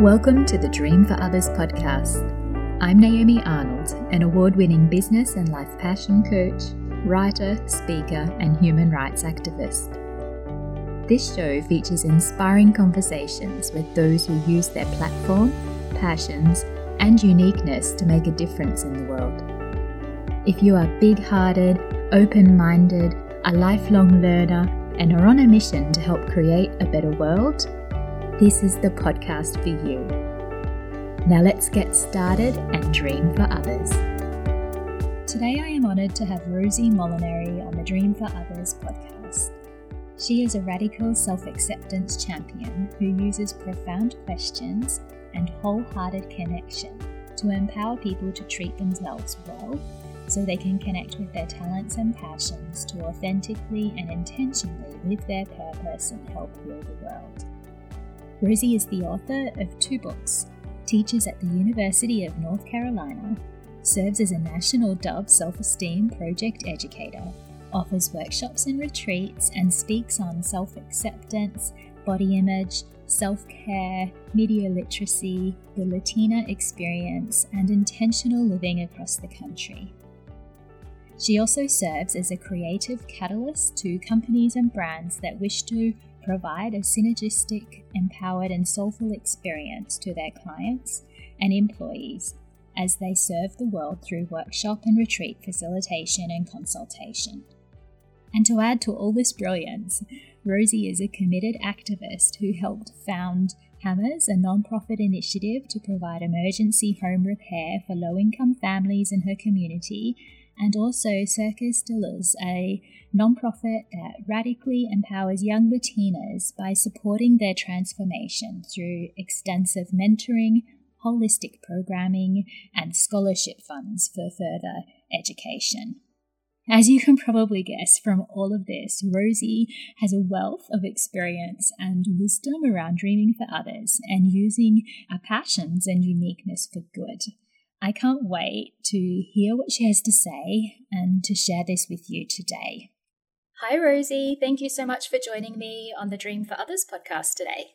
Welcome to the Dream for Others podcast. I'm Naomi Arnold, an award winning business and life passion coach, writer, speaker, and human rights activist. This show features inspiring conversations with those who use their platform, passions, and uniqueness to make a difference in the world. If you are big hearted, open minded, a lifelong learner, and are on a mission to help create a better world, this is the podcast for you. Now let's get started and dream for others. Today I am honoured to have Rosie Molinary on the Dream for Others podcast. She is a radical self acceptance champion who uses profound questions and wholehearted connection to empower people to treat themselves well so they can connect with their talents and passions to authentically and intentionally live their purpose and help heal the world. Rosie is the author of two books, teaches at the University of North Carolina, serves as a National Dove Self Esteem Project educator, offers workshops and retreats, and speaks on self acceptance, body image, self care, media literacy, the Latina experience, and intentional living across the country. She also serves as a creative catalyst to companies and brands that wish to provide a synergistic, empowered, and soulful experience to their clients and employees as they serve the world through workshop and retreat facilitation and consultation. And to add to all this brilliance, Rosie is a committed activist who helped found Hammers, a non-profit initiative to provide emergency home repair for low income families in her community and also Circus Stillers, a nonprofit that radically empowers young Latinas by supporting their transformation through extensive mentoring, holistic programming, and scholarship funds for further education. As you can probably guess from all of this, Rosie has a wealth of experience and wisdom around dreaming for others and using our passions and uniqueness for good. I can't wait to hear what she has to say and to share this with you today. Hi, Rosie. Thank you so much for joining me on the Dream for Others podcast today.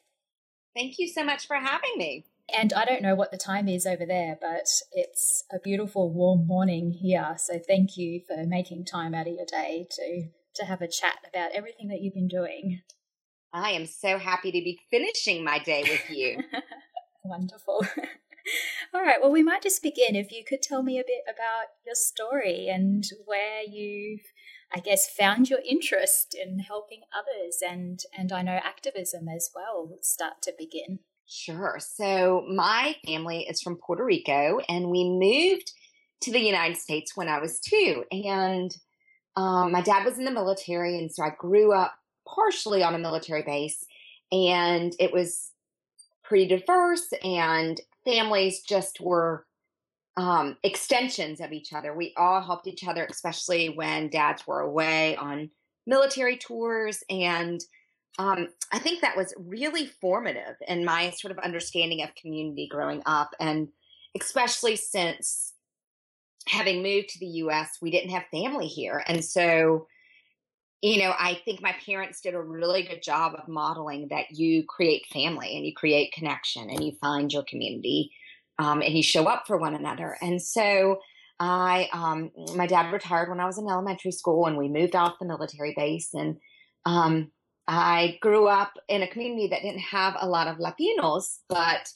Thank you so much for having me. And I don't know what the time is over there, but it's a beautiful warm morning here. So thank you for making time out of your day to to have a chat about everything that you've been doing. I am so happy to be finishing my day with you. Wonderful. All right. Well, we might just begin. If you could tell me a bit about your story and where you've, I guess, found your interest in helping others and and I know activism as well. start to begin. Sure. So my family is from Puerto Rico, and we moved to the United States when I was two. And um, my dad was in the military, and so I grew up partially on a military base, and it was pretty diverse and families just were um, extensions of each other. We all helped each other, especially when dads were away on military tours. And um, I think that was really formative in my sort of understanding of community growing up. And especially since having moved to the US, we didn't have family here. And so, you know, I think my parents did a really good job of modeling that you create family and you create connection and you find your community um, and you show up for one another. And so I, um, my dad retired when I was in elementary school, and we moved off the military base. And um, I grew up in a community that didn't have a lot of Latinos, but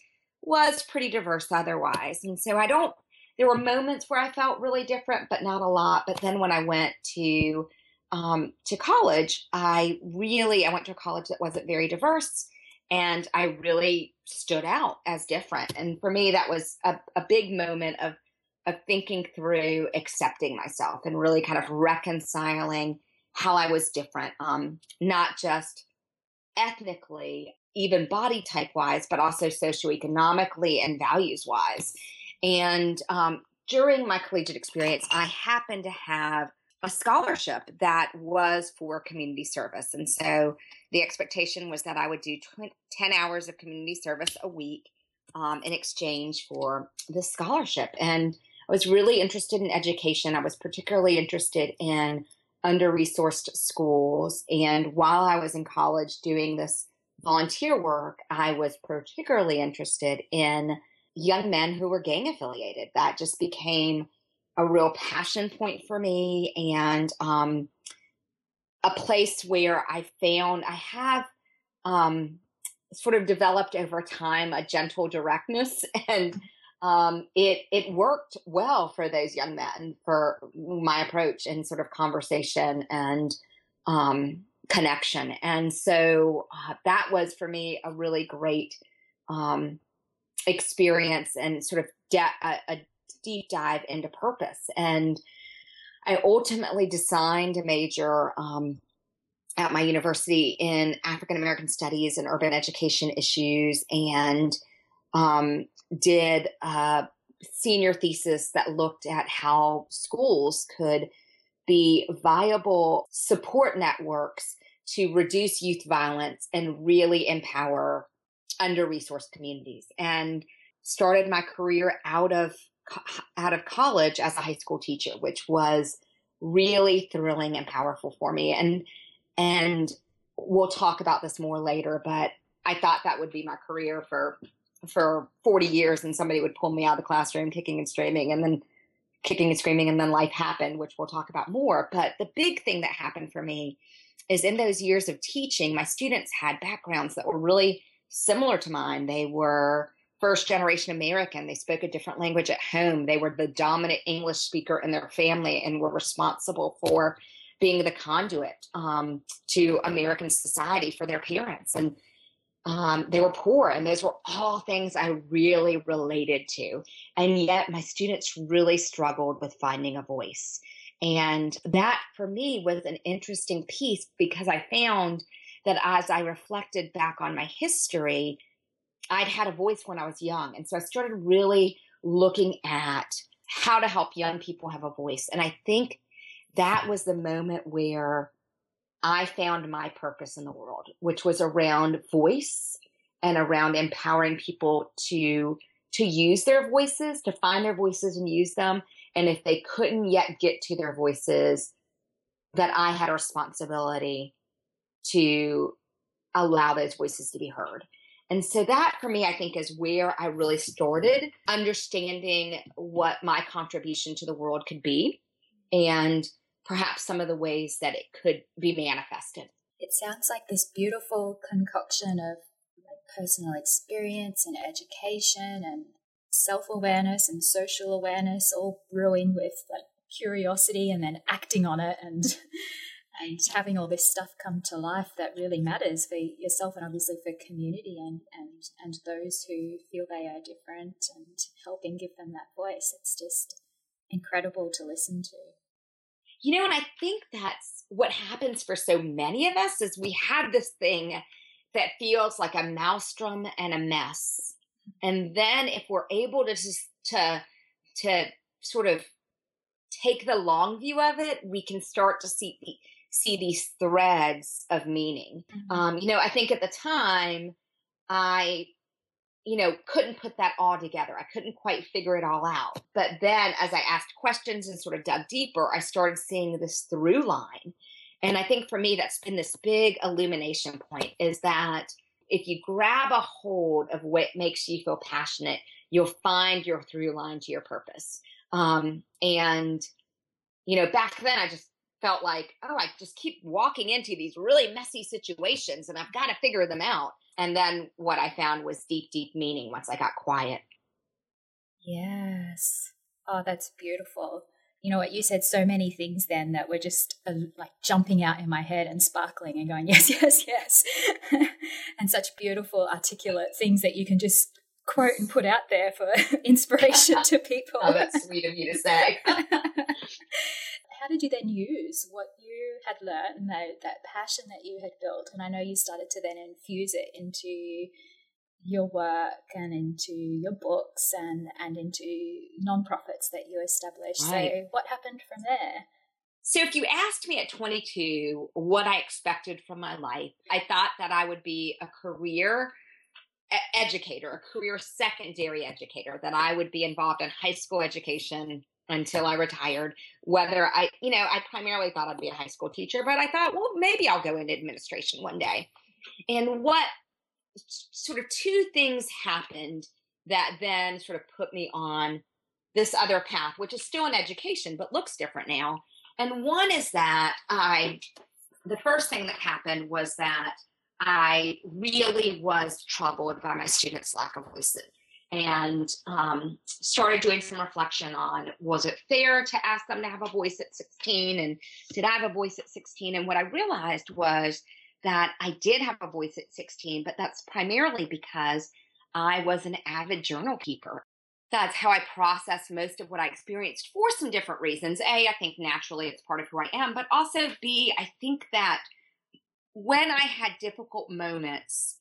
was pretty diverse otherwise. And so I don't. There were moments where I felt really different, but not a lot. But then when I went to um, to college, I really I went to a college that wasn't very diverse and I really stood out as different. And for me, that was a, a big moment of of thinking through accepting myself and really kind of reconciling how I was different, um, not just ethnically, even body type wise, but also socioeconomically and values wise. And um, during my collegiate experience, I happened to have a scholarship that was for community service. And so the expectation was that I would do 10 hours of community service a week um, in exchange for the scholarship. And I was really interested in education. I was particularly interested in under resourced schools. And while I was in college doing this volunteer work, I was particularly interested in young men who were gang affiliated. That just became a real passion point for me and um, a place where I found I have um, sort of developed over time a gentle directness and um, it it worked well for those young men for my approach and sort of conversation and um, connection. And so uh, that was for me a really great um, experience and sort of de- a, a deep dive into purpose. And I ultimately designed a major um, at my university in African American studies and urban education issues, and um, did a senior thesis that looked at how schools could be viable support networks to reduce youth violence and really empower under resourced communities. And started my career out of out of college as a high school teacher which was really thrilling and powerful for me and and we'll talk about this more later, but I thought that would be my career for for 40 years and somebody would pull me out of the classroom kicking and screaming and then kicking and screaming and then life happened, which we'll talk about more. But the big thing that happened for me is in those years of teaching, my students had backgrounds that were really similar to mine. They were first generation American. They spoke a different language at home. They were the dominant English speaker in their family and were responsible for being the conduit um, to American society for their parents. And um, they were poor, and those were all things I really related to. And yet, my students really struggled with finding a voice. And that for me was an interesting piece because I found that as I reflected back on my history, I'd had a voice when I was young. And so I started really looking at how to help young people have a voice. And I think that was the moment where I found my purpose in the world, which was around voice and around empowering people to to use their voices, to find their voices and use them. And if they couldn't yet get to their voices, that I had a responsibility to allow those voices to be heard. And so that for me, I think is where I really started understanding what my contribution to the world could be and perhaps some of the ways that it could be manifested. It sounds like this beautiful concoction of like personal experience and education and self awareness and social awareness all brewing with like curiosity and then acting on it and and having all this stuff come to life that really matters for yourself and obviously for community and and and those who feel they are different and helping give them that voice it's just incredible to listen to you know, and I think that's what happens for so many of us is we have this thing that feels like a maelstrom and a mess. And then if we're able to just to to sort of take the long view of it, we can start to see see these threads of meaning. Mm-hmm. Um, you know, I think at the time I you know, couldn't put that all together. I couldn't quite figure it all out. But then as I asked questions and sort of dug deeper, I started seeing this through line. And I think for me, that's been this big illumination point is that if you grab a hold of what makes you feel passionate, you'll find your through line to your purpose. Um, and, you know, back then I just felt like, oh, I just keep walking into these really messy situations and I've got to figure them out. And then what I found was deep, deep meaning once I got quiet. Yes. Oh, that's beautiful. You know what? You said so many things then that were just uh, like jumping out in my head and sparkling and going, yes, yes, yes. and such beautiful, articulate things that you can just quote and put out there for inspiration to people. oh, that's sweet of you to say. How did you then use what you had learned and that, that passion that you had built? And I know you started to then infuse it into your work and into your books and, and into nonprofits that you established. Right. So, what happened from there? So, if you asked me at 22 what I expected from my life, I thought that I would be a career educator, a career secondary educator, that I would be involved in high school education until I retired. Whether I, you know, I primarily thought I'd be a high school teacher, but I thought, well, maybe I'll go into administration one day. And what sort of two things happened that then sort of put me on this other path, which is still in education, but looks different now. And one is that I, the first thing that happened was that I really was troubled by my students' lack of voices and um, started doing some reflection on was it fair to ask them to have a voice at 16 and did I have a voice at 16? And what I realized was that I did have a voice at 16, but that's primarily because I was an avid journal keeper. That's how I process most of what I experienced for some different reasons. A, I think naturally it's part of who I am, but also B, I think that when I had difficult moments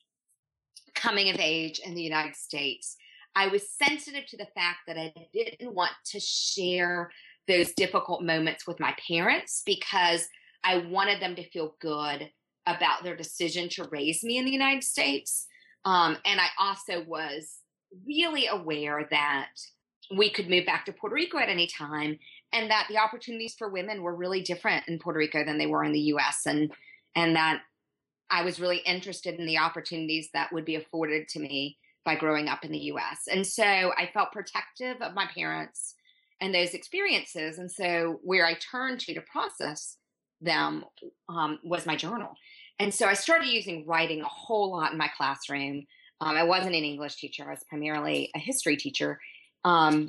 coming of age in the United States, I was sensitive to the fact that I didn't want to share those difficult moments with my parents because I wanted them to feel good about their decision to raise me in the United States. Um, and I also was really aware that we could move back to Puerto Rico at any time and that the opportunities for women were really different in Puerto Rico than they were in the US and and that I was really interested in the opportunities that would be afforded to me by growing up in the US. And so I felt protective of my parents and those experiences. And so where I turned to to process them um, was my journal. And so I started using writing a whole lot in my classroom. Um, I wasn't an English teacher, I was primarily a history teacher, um,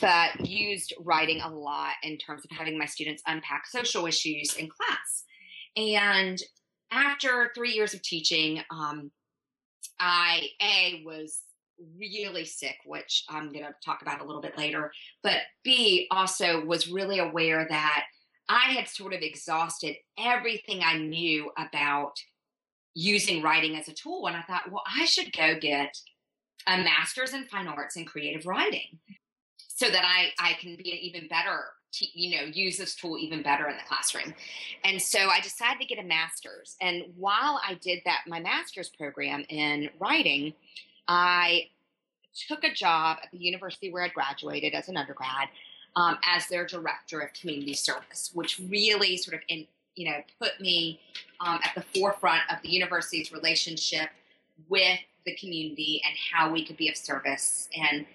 but used writing a lot in terms of having my students unpack social issues in class. And after three years of teaching, um, I a was really sick, which I'm going to talk about a little bit later. But B also was really aware that I had sort of exhausted everything I knew about using writing as a tool. And I thought, well, I should go get a master's in fine arts and creative writing so that I, I can be an even better you know use this tool even better in the classroom. And so i decided to get a master's. And while i did that my master's program in writing i took a job at the university where I'd graduated as an undergrad um, as their director of community service which really sort of in, you know put me um, at the forefront of the university's relationship with the community and how we could be of service and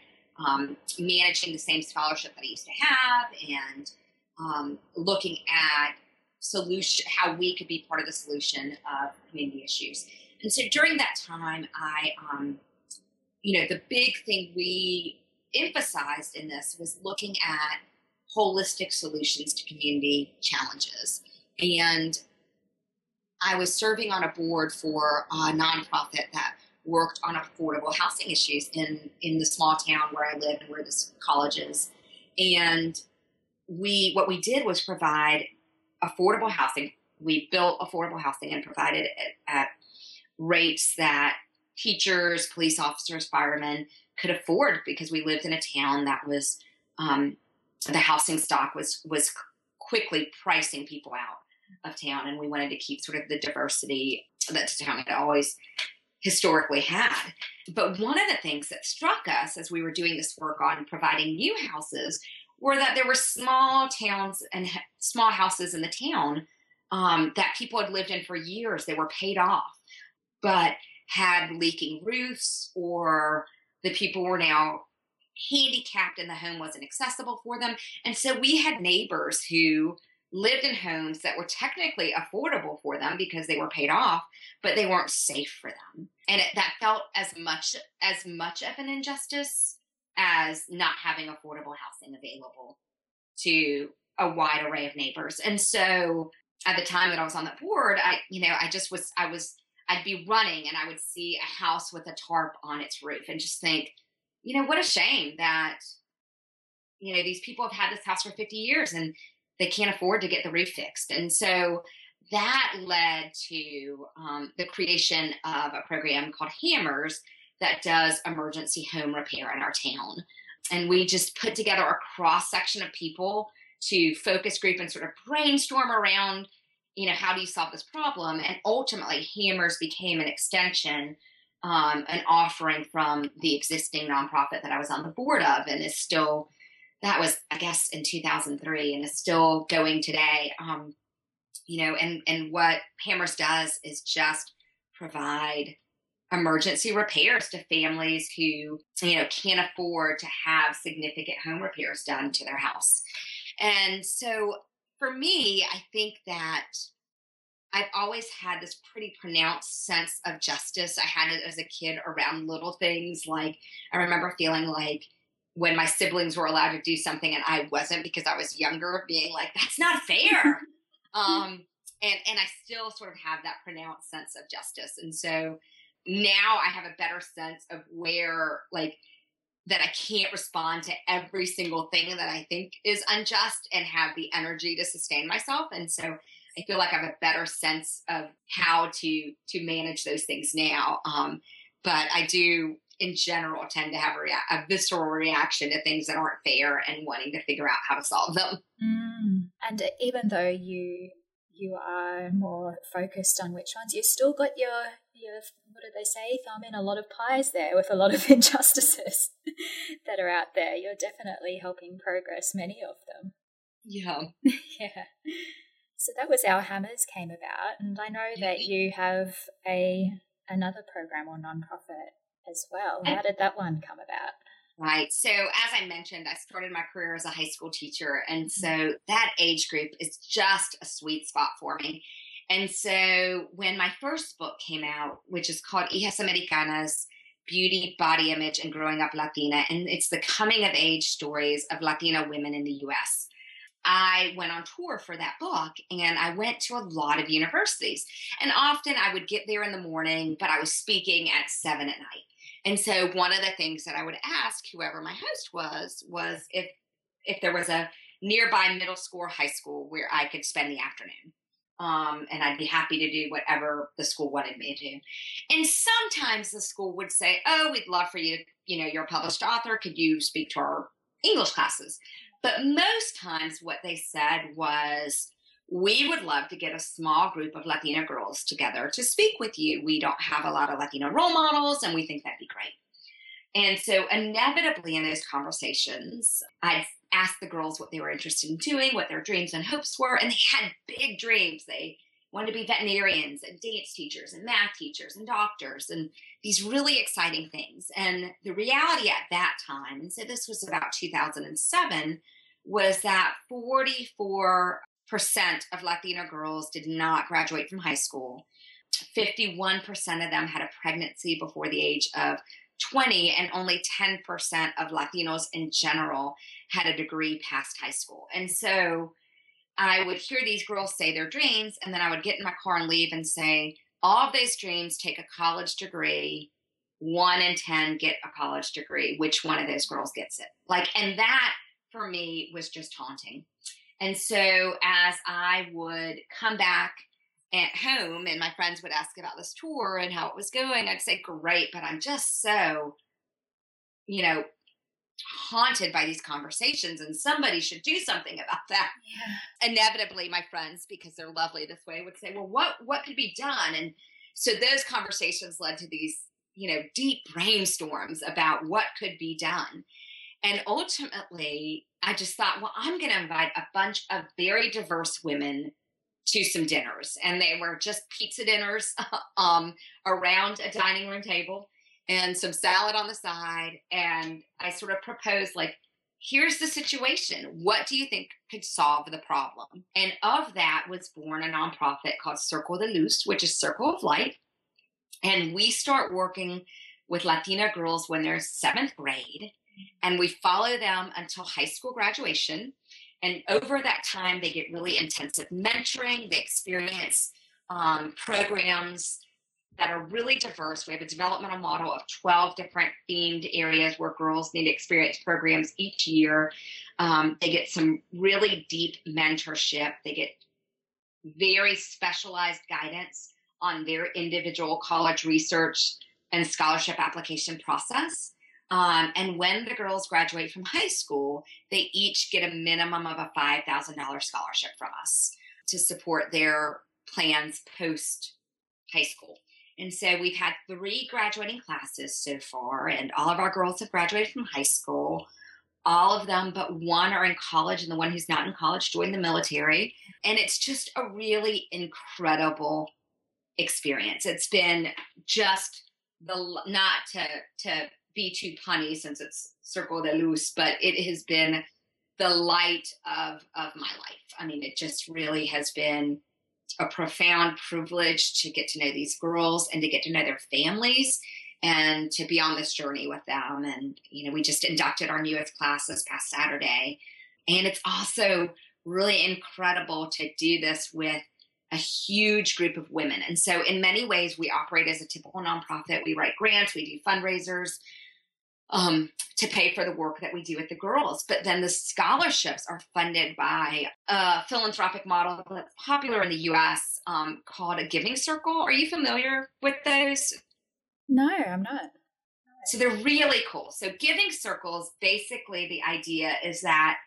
um, managing the same scholarship that I used to have and um, looking at solution how we could be part of the solution of community issues. And so during that time, I, um, you know, the big thing we emphasized in this was looking at holistic solutions to community challenges. And I was serving on a board for a nonprofit that worked on affordable housing issues in in the small town where I live and where this college is. And we what we did was provide affordable housing. We built affordable housing and provided it at rates that teachers, police officers, firemen could afford because we lived in a town that was um, the housing stock was was quickly pricing people out of town, and we wanted to keep sort of the diversity that the town had always historically had. But one of the things that struck us as we were doing this work on providing new houses were that there were small towns and small houses in the town um, that people had lived in for years. They were paid off, but had leaking roofs, or the people were now handicapped and the home wasn't accessible for them. And so we had neighbors who lived in homes that were technically affordable for them because they were paid off, but they weren't safe for them. And it, that felt as much as much of an injustice as not having affordable housing available to a wide array of neighbors. And so at the time that I was on the board, I you know, I just was I was I'd be running and I would see a house with a tarp on its roof and just think, you know, what a shame that you know, these people have had this house for 50 years and they can't afford to get the roof fixed. And so that led to um, the creation of a program called Hammers that does emergency home repair in our town. And we just put together a cross section of people to focus group and sort of brainstorm around, you know, how do you solve this problem? And ultimately, Hammers became an extension, um, an offering from the existing nonprofit that I was on the board of, and is still that was I guess in 2003 and is still going today. Um, you know, and and what Hammers does is just provide emergency repairs to families who you know can't afford to have significant home repairs done to their house and so for me i think that I've always had this pretty pronounced sense of justice. I had it as a kid around little things. Like, I remember feeling like when my siblings were allowed to do something and I wasn't because I was younger, being like, that's not fair. um, and, and I still sort of have that pronounced sense of justice. And so now I have a better sense of where, like, that I can't respond to every single thing that I think is unjust and have the energy to sustain myself. And so I feel like I have a better sense of how to to manage those things now. Um, but I do, in general, tend to have a, rea- a, visceral reaction to things that aren't fair and wanting to figure out how to solve them. Mm. And even though you you are more focused on which ones, you've still got your your what do they say thumb in a lot of pies there with a lot of injustices that are out there. You're definitely helping progress many of them. Yeah. yeah. So that was how Hammers came about, and I know that you have a another program or nonprofit as well. How did that one come about? Right. So, as I mentioned, I started my career as a high school teacher. And mm-hmm. so that age group is just a sweet spot for me. And so, when my first book came out, which is called Hijas Americanas Beauty, Body Image, and Growing Up Latina, and it's the coming of age stories of Latina women in the US. I went on tour for that book and I went to a lot of universities. And often I would get there in the morning, but I was speaking at seven at night. And so one of the things that I would ask whoever my host was was if if there was a nearby middle school or high school where I could spend the afternoon. Um, and I'd be happy to do whatever the school wanted me to do. And sometimes the school would say, "Oh, we'd love for you to, you know, you're a published author. Could you speak to our English classes?" But most times, what they said was, we would love to get a small group of Latina girls together to speak with you. We don't have a lot of Latina role models, and we think that'd be great. And so, inevitably, in those conversations, I'd ask the girls what they were interested in doing, what their dreams and hopes were, and they had big dreams. They wanted to be veterinarians and dance teachers and math teachers and doctors and these really exciting things. And the reality at that time, and so this was about 2007, was that 44% of Latina girls did not graduate from high school. 51% of them had a pregnancy before the age of 20, and only 10% of Latinos in general had a degree past high school. And so I would hear these girls say their dreams, and then I would get in my car and leave and say, all of those dreams take a college degree. One in 10 get a college degree. Which one of those girls gets it? Like, and that for me was just haunting. And so as I would come back at home and my friends would ask about this tour and how it was going, I'd say, great, but I'm just so, you know, haunted by these conversations and somebody should do something about that. Yeah. inevitably my friends because they're lovely this way would say well what what could be done? And so those conversations led to these you know deep brainstorms about what could be done and ultimately i just thought well i'm going to invite a bunch of very diverse women to some dinners and they were just pizza dinners um, around a dining room table and some salad on the side. And I sort of proposed, like, here's the situation. What do you think could solve the problem? And of that was born a nonprofit called Circle de Luz, which is Circle of Light. And we start working with Latina girls when they're seventh grade. And we follow them until high school graduation. And over that time, they get really intensive mentoring, they experience um, programs that are really diverse. We have a developmental model of 12 different themed areas where girls need experience programs each year. Um, they get some really deep mentorship. They get very specialized guidance on their individual college research and scholarship application process. Um, and when the girls graduate from high school, they each get a minimum of a $5,000 scholarship from us to support their plans post high school. And so we've had three graduating classes so far, and all of our girls have graduated from high school. All of them, but one are in college, and the one who's not in college joined the military. And it's just a really incredible experience. It's been just the not to to be too punny since it's Circle de Luz, but it has been the light of of my life. I mean, it just really has been a profound privilege to get to know these girls and to get to know their families and to be on this journey with them. And you know, we just inducted our newest class this past Saturday, and it's also really incredible to do this with a huge group of women. And so, in many ways, we operate as a typical nonprofit. We write grants, we do fundraisers um, to pay for the work that we do with the girls. But then the scholarships are funded by a philanthropic model that's popular in the US um, called a giving circle. Are you familiar with those? No, I'm not. So they're really cool. So, giving circles basically, the idea is that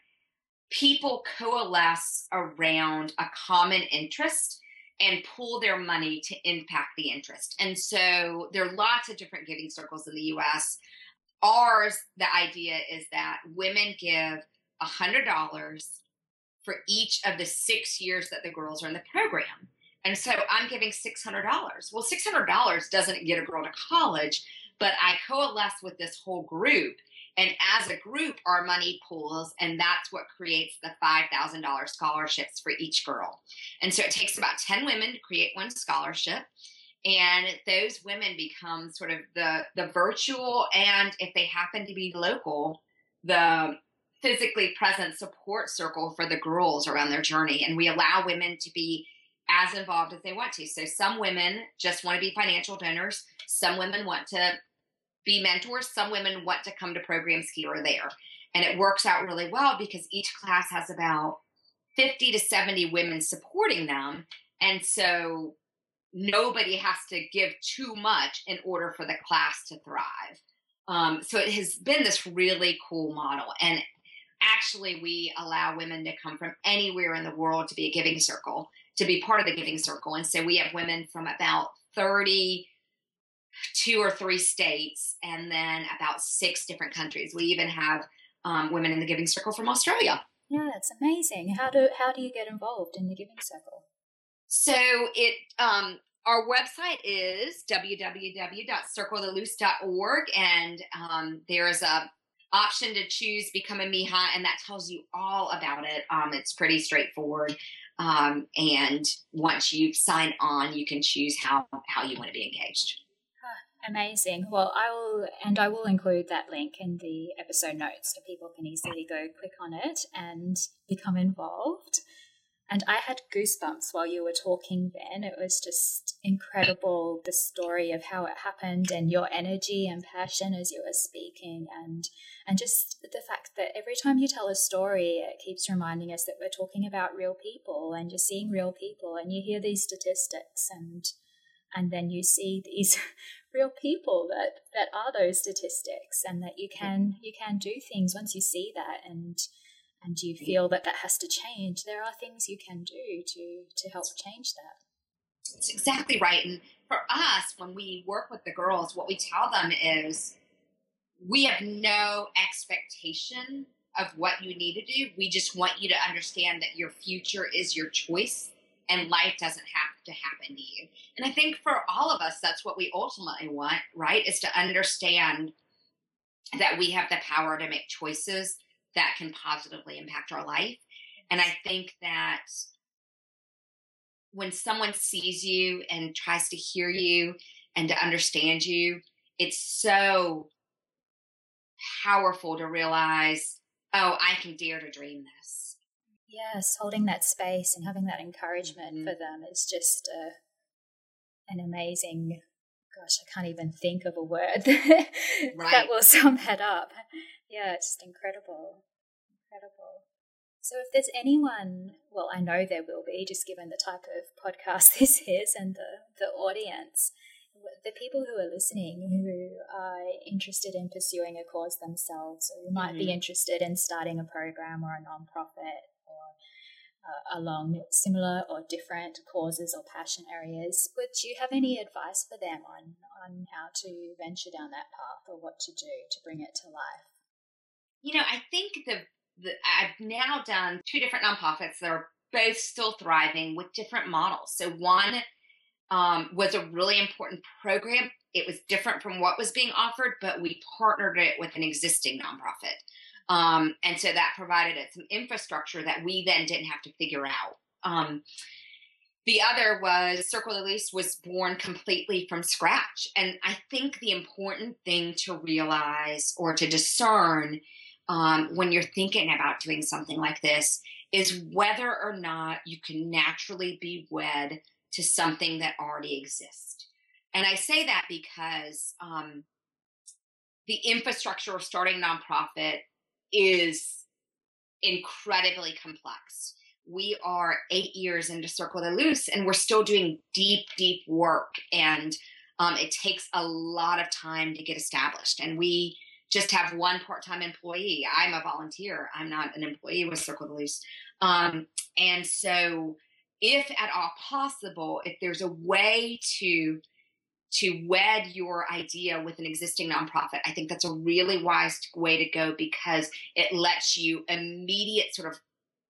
people coalesce around a common interest and pool their money to impact the interest. And so there are lots of different giving circles in the US. Ours, the idea is that women give $100 for each of the six years that the girls are in the program. And so I'm giving $600. Well, $600 doesn't get a girl to college, but I coalesce with this whole group and as a group, our money pools, and that's what creates the $5,000 scholarships for each girl. And so it takes about 10 women to create one scholarship. And those women become sort of the, the virtual, and if they happen to be local, the physically present support circle for the girls around their journey. And we allow women to be as involved as they want to. So some women just want to be financial donors. Some women want to be mentors. Some women want to come to programs here or there. And it works out really well because each class has about 50 to 70 women supporting them. And so nobody has to give too much in order for the class to thrive. Um, so it has been this really cool model. And actually, we allow women to come from anywhere in the world to be a giving circle, to be part of the giving circle. And so we have women from about 30 two or three states and then about six different countries. We even have um, women in the Giving Circle from Australia. Yeah, that's amazing. How do how do you get involved in the Giving Circle? So it um, our website is www.circledeluz.org, and um, there is a option to choose become a MIHA, and that tells you all about it. Um, it's pretty straightforward. Um, and once you sign on, you can choose how how you want to be engaged. Amazing. Well, I will, and I will include that link in the episode notes so people can easily go click on it and become involved. And I had goosebumps while you were talking, Ben. It was just incredible the story of how it happened and your energy and passion as you were speaking, and and just the fact that every time you tell a story, it keeps reminding us that we're talking about real people and you're seeing real people, and you hear these statistics and and then you see these real people that that are those statistics and that you can you can do things once you see that. And and do you mm. feel that that has to change there are things you can do to to help change that it's exactly right and for us when we work with the girls what we tell them is we have no expectation of what you need to do we just want you to understand that your future is your choice and life doesn't have to happen to you. And I think for all of us, that's what we ultimately want, right? Is to understand that we have the power to make choices that can positively impact our life. And I think that when someone sees you and tries to hear you and to understand you, it's so powerful to realize, oh, I can dare to dream this Yes, holding that space and having that encouragement mm-hmm. for them is just uh, an amazing. Gosh, I can't even think of a word right. that will sum that up. Yeah, it's just incredible, incredible. So, if there's anyone, well, I know there will be, just given the type of podcast this is and the the audience, the people who are listening who are interested in pursuing a cause themselves, or who might mm-hmm. be interested in starting a program or a nonprofit uh, along similar or different causes or passion areas. Would you have any advice for them on, on how to venture down that path or what to do to bring it to life? You know, I think the, the I've now done two different nonprofits that are both still thriving with different models. So one um, was a really important program. It was different from what was being offered, but we partnered it with an existing nonprofit. Um, and so that provided it some infrastructure that we then didn't have to figure out. Um, the other was Circle Luz was born completely from scratch. And I think the important thing to realize or to discern um, when you're thinking about doing something like this is whether or not you can naturally be wed to something that already exists. And I say that because um, the infrastructure of starting a nonprofit is incredibly complex. We are eight years into Circle de Luz and we're still doing deep, deep work. And um, it takes a lot of time to get established. And we just have one part time employee. I'm a volunteer, I'm not an employee with Circle de Luz. Um, and so, if at all possible, if there's a way to to wed your idea with an existing nonprofit, I think that's a really wise way to go because it lets you immediate sort of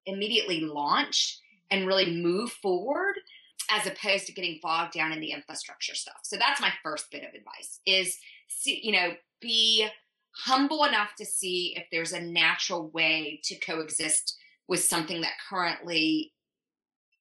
immediately launch and really move forward as opposed to getting bogged down in the infrastructure stuff. So that's my first bit of advice is see, you know, be humble enough to see if there's a natural way to coexist with something that currently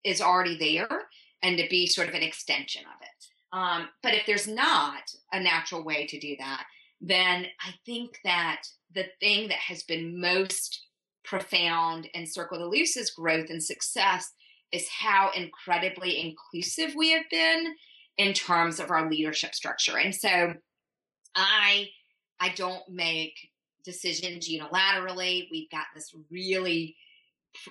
is already there and to be sort of an extension of it. Um, but if there's not a natural way to do that, then I think that the thing that has been most profound in Circle de Luz's growth and success is how incredibly inclusive we have been in terms of our leadership structure. And so I I don't make decisions unilaterally. We've got this really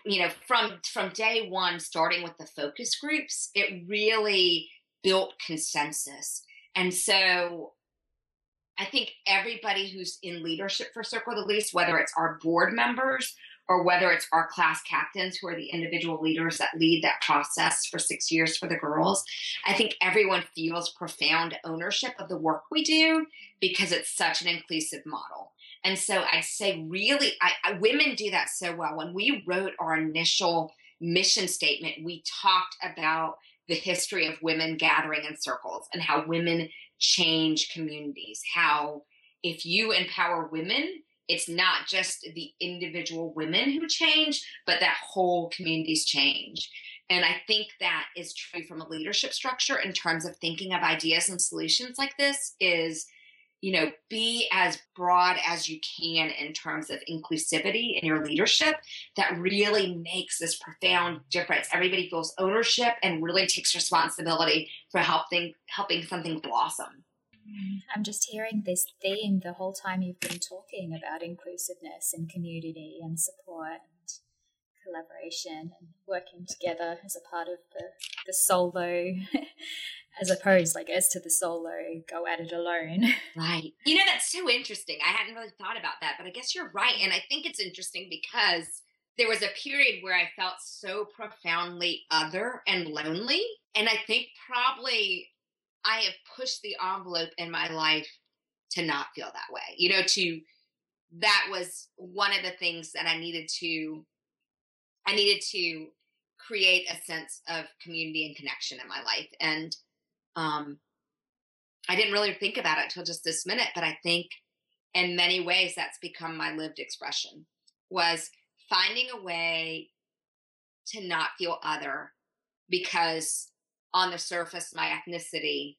you know from from day one starting with the focus groups it really built consensus and so i think everybody who's in leadership for circle de luz whether it's our board members or whether it's our class captains who are the individual leaders that lead that process for six years for the girls i think everyone feels profound ownership of the work we do because it's such an inclusive model and so I'd say, really, I, I, women do that so well. When we wrote our initial mission statement, we talked about the history of women gathering in circles and how women change communities. How if you empower women, it's not just the individual women who change, but that whole communities change. And I think that is true from a leadership structure in terms of thinking of ideas and solutions like this is you know, be as broad as you can in terms of inclusivity in your leadership that really makes this profound difference. Everybody feels ownership and really takes responsibility for helping helping something blossom. Mm, I'm just hearing this theme the whole time you've been talking about inclusiveness and community and support and collaboration and working together as a part of the, the solo as opposed, I guess, to the solo go at it alone. Right. You know, that's so interesting. I hadn't really thought about that, but I guess you're right. And I think it's interesting because there was a period where I felt so profoundly other and lonely. And I think probably I have pushed the envelope in my life to not feel that way. You know, to that was one of the things that I needed to I needed to create a sense of community and connection in my life. And um, I didn't really think about it till just this minute, but I think in many ways that's become my lived expression was finding a way to not feel other because on the surface my ethnicity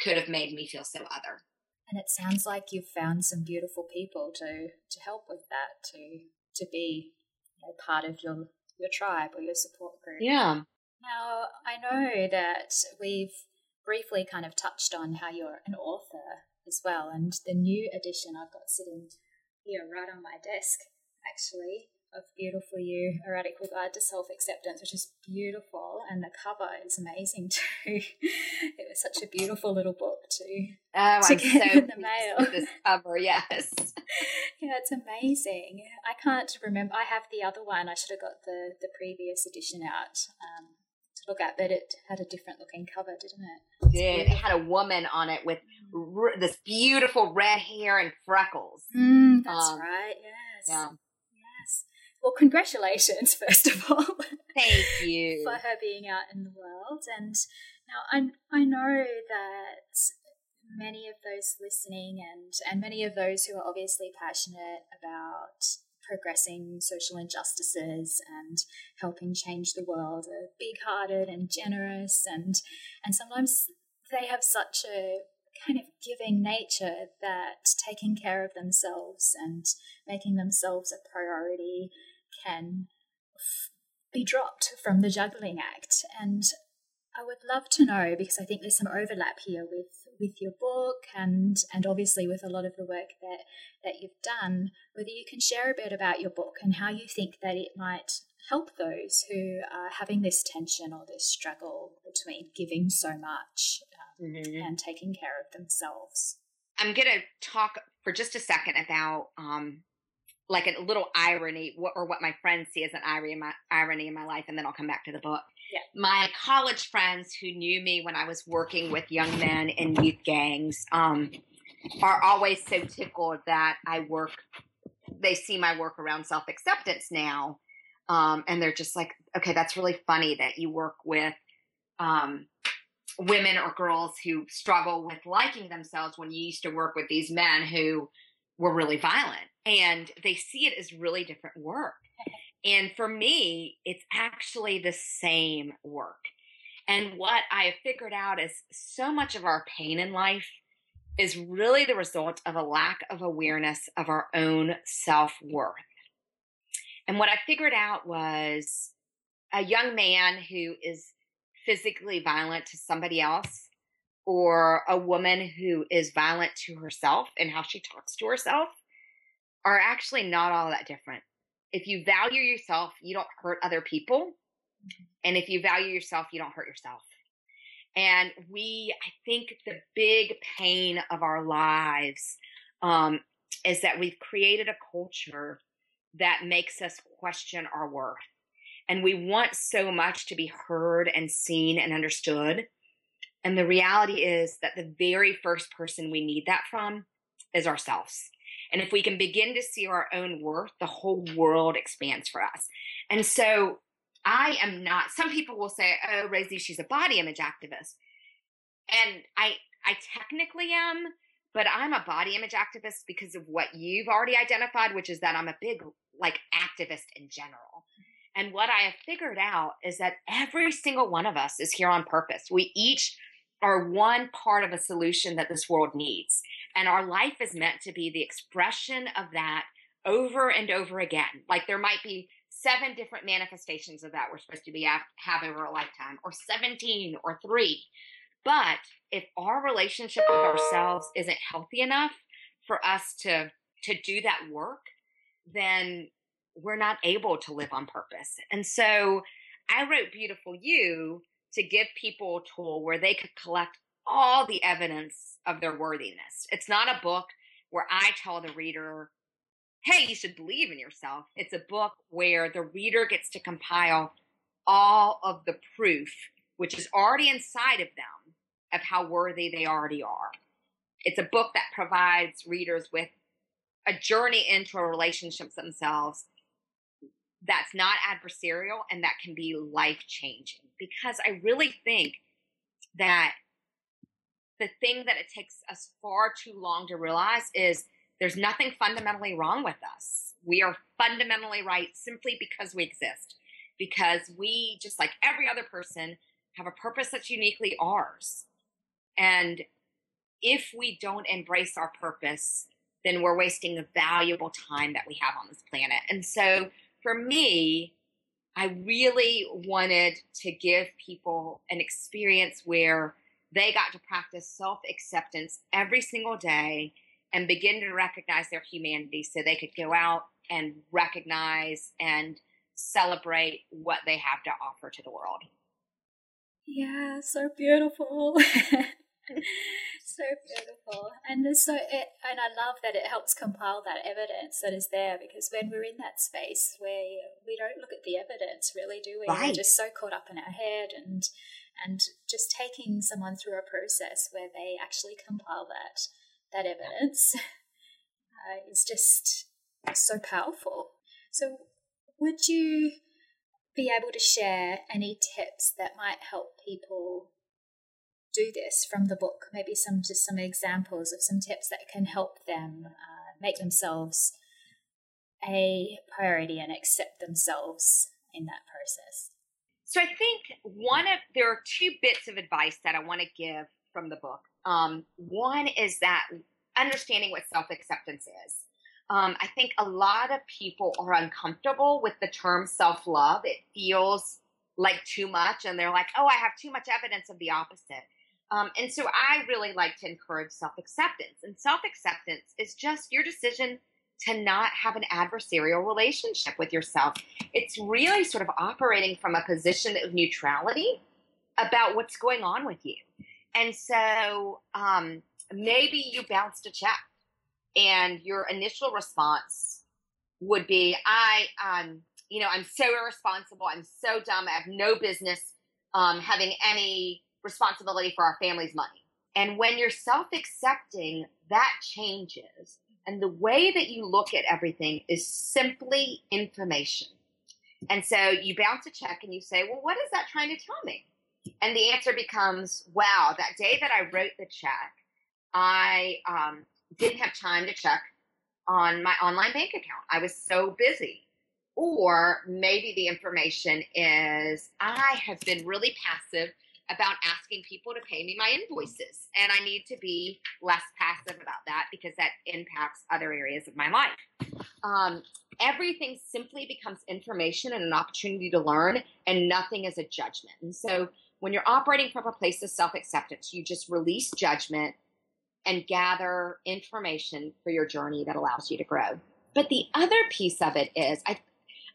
could have made me feel so other. And it sounds like you've found some beautiful people to to help with that to to be you know, part of your your tribe or your support group. Yeah. Now i know that we've briefly kind of touched on how you're an author as well. And the new edition I've got sitting here right on my desk, actually, of Beautiful You A Radical Guide to Self Acceptance, which is beautiful. And the cover is amazing too. it was such a beautiful little book too. oh, to I'm get so in the mail. This cover, yes. yeah, it's amazing. I can't remember. I have the other one. I should have got the, the previous edition out. Um, look at, but it had a different looking cover, didn't it? It did. It had a woman on it with r- this beautiful red hair and freckles. Mm, that's um, right. Yes. Yeah. Yes. Well, congratulations, first of all. Thank you. for her being out in the world. And Now, I, I know that many of those listening and, and many of those who are obviously passionate about progressing social injustices and helping change the world are big hearted and generous and and sometimes they have such a kind of giving nature that taking care of themselves and making themselves a priority can f- be dropped from the juggling act. And I would love to know because I think there's some overlap here with with your book and and obviously with a lot of the work that that you've done whether you can share a bit about your book and how you think that it might help those who are having this tension or this struggle between giving so much um, mm-hmm. and taking care of themselves i'm going to talk for just a second about um, like a little irony or what my friends see as an irony in my irony in my life and then i'll come back to the book yeah. My college friends who knew me when I was working with young men in youth gangs um, are always so tickled that I work, they see my work around self acceptance now. Um, and they're just like, okay, that's really funny that you work with um, women or girls who struggle with liking themselves when you used to work with these men who were really violent. And they see it as really different work. And for me, it's actually the same work. And what I have figured out is so much of our pain in life is really the result of a lack of awareness of our own self worth. And what I figured out was a young man who is physically violent to somebody else, or a woman who is violent to herself and how she talks to herself, are actually not all that different if you value yourself, you don't hurt other people. And if you value yourself, you don't hurt yourself. And we, I think the big pain of our lives um, is that we've created a culture that makes us question our worth. And we want so much to be heard and seen and understood. And the reality is that the very first person we need that from is ourselves. And if we can begin to see our own worth, the whole world expands for us. And so I am not, some people will say, oh, Rosie, she's a body image activist. And I, I technically am, but I'm a body image activist because of what you've already identified, which is that I'm a big like activist in general. And what I have figured out is that every single one of us is here on purpose. We each are one part of a solution that this world needs. And our life is meant to be the expression of that over and over again. Like there might be seven different manifestations of that we're supposed to be have over a lifetime, or 17 or three. But if our relationship with ourselves isn't healthy enough for us to to do that work, then we're not able to live on purpose. And so I wrote Beautiful You to give people a tool where they could collect all the evidence of their worthiness. It's not a book where I tell the reader, hey, you should believe in yourself. It's a book where the reader gets to compile all of the proof, which is already inside of them, of how worthy they already are. It's a book that provides readers with a journey into a relationship themselves that's not adversarial and that can be life changing. Because I really think that the thing that it takes us far too long to realize is there's nothing fundamentally wrong with us. We are fundamentally right simply because we exist, because we, just like every other person, have a purpose that's uniquely ours. And if we don't embrace our purpose, then we're wasting the valuable time that we have on this planet. And so for me, I really wanted to give people an experience where they got to practice self acceptance every single day and begin to recognize their humanity so they could go out and recognize and celebrate what they have to offer to the world. Yeah, so beautiful. so beautiful and so it, and i love that it helps compile that evidence that is there because when we're in that space where we don't look at the evidence really do we right. we're just so caught up in our head and and just taking someone through a process where they actually compile that that evidence uh, is just so powerful so would you be able to share any tips that might help people do this from the book? Maybe some just some examples of some tips that can help them uh, make themselves a priority and accept themselves in that process. So I think one of there are two bits of advice that I want to give from the book. Um, one is that understanding what self acceptance is. Um, I think a lot of people are uncomfortable with the term self love. It feels like too much, and they're like, oh, I have too much evidence of the opposite. Um, and so I really like to encourage self acceptance. And self acceptance is just your decision to not have an adversarial relationship with yourself. It's really sort of operating from a position of neutrality about what's going on with you. And so um, maybe you bounced a check and your initial response would be, I, um, you know, I'm so irresponsible. I'm so dumb. I have no business um, having any responsibility for our family's money. And when you're self accepting, that changes. And the way that you look at everything is simply information. And so you bounce a check and you say, well, what is that trying to tell me? And the answer becomes, wow, that day that I wrote the check, I um, didn't have time to check on my online bank account. I was so busy. Or maybe the information is, I have been really passive about asking people to pay me my invoices. And I need to be less passive about that because that impacts other areas of my life. Um, everything simply becomes information and an opportunity to learn, and nothing is a judgment. And so when you're operating from a place of self acceptance, you just release judgment and gather information for your journey that allows you to grow. But the other piece of it is, I,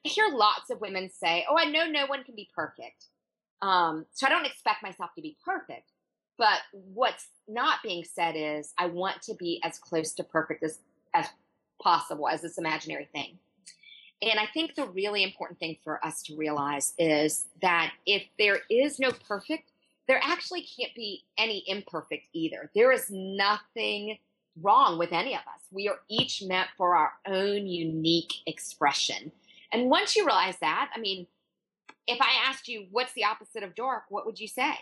I hear lots of women say, Oh, I know no one can be perfect. Um, so I don't expect myself to be perfect. But what's not being said is I want to be as close to perfect as, as possible as this imaginary thing. And I think the really important thing for us to realize is that if there is no perfect, there actually can't be any imperfect either. There is nothing wrong with any of us. We are each meant for our own unique expression. And once you realize that, I mean, if I asked you what's the opposite of dark, what would you say?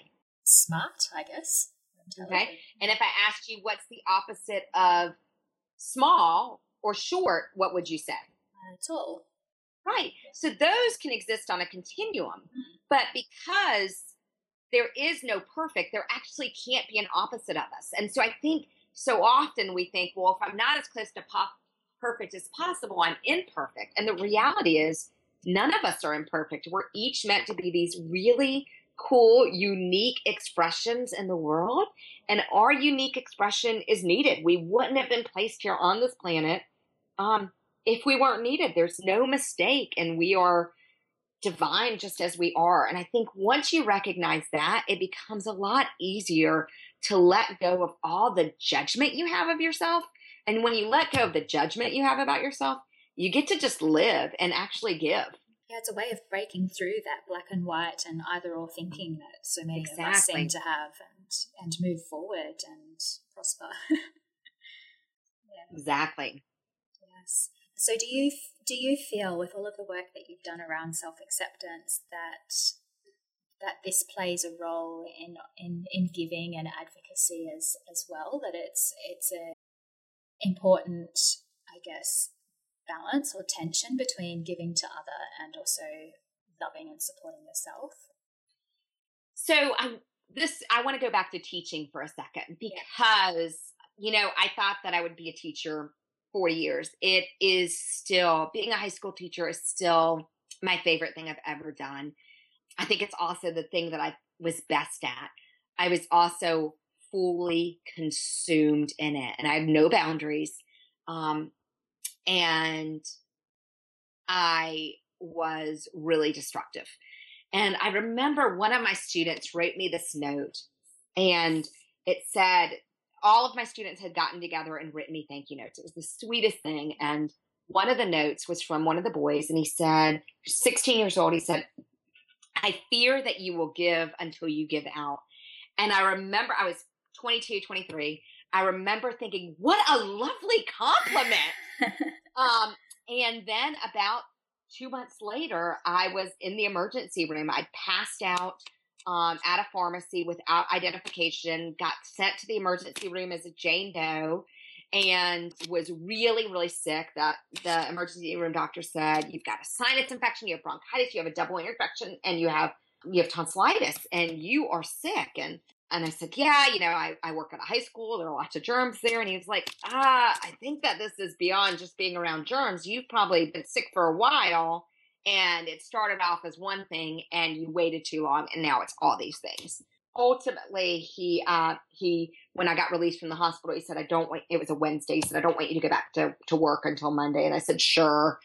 Smart, I guess. Okay. And if I asked you what's the opposite of small or short, what would you say? Uh, tall. Right. So those can exist on a continuum. Mm-hmm. But because there is no perfect, there actually can't be an opposite of us. And so I think so often we think, well, if I'm not as close to pop- perfect as possible, I'm imperfect. And the reality is, none of us are imperfect. We're each meant to be these really cool, unique expressions in the world. And our unique expression is needed. We wouldn't have been placed here on this planet um, if we weren't needed. There's no mistake. And we are divine just as we are. And I think once you recognize that, it becomes a lot easier to let go of all the judgment you have of yourself. And when you let go of the judgment you have about yourself, you get to just live and actually give. Yeah, it's a way of breaking through that black and white and either or thinking that so many exactly. of us seem to have and and move forward and prosper. yeah. Exactly. Yes. So do you do you feel with all of the work that you've done around self-acceptance that that this plays a role in in in giving and advocacy as as well that it's it's a important I guess balance or tension between giving to other and also loving and supporting yourself? So I this I want to go back to teaching for a second because you know I thought that I would be a teacher for years. It is still being a high school teacher is still my favorite thing I've ever done. I think it's also the thing that I was best at. I was also fully consumed in it and I have no boundaries. Um, and I was really destructive. And I remember one of my students wrote me this note, and it said, all of my students had gotten together and written me thank you notes. It was the sweetest thing. And one of the notes was from one of the boys, and he said, 16 years old, he said, I fear that you will give until you give out. And I remember I was 22, 23. I remember thinking, what a lovely compliment. um, and then about two months later, I was in the emergency room. I passed out. um, at a pharmacy without identification, got sent to the emergency room as a Jane Doe, and was really, really sick. That the emergency room doctor said, You've got a sinus infection, you have bronchitis, you have a double infection, and you have you have tonsillitis and you are sick. And and I said, Yeah, you know, I, I work at a high school, there are lots of germs there. And he was like, Ah, I think that this is beyond just being around germs. You've probably been sick for a while and it started off as one thing and you waited too long and now it's all these things ultimately he uh he when i got released from the hospital he said i don't want it was a wednesday he said i don't want you to go back to, to work until monday and i said sure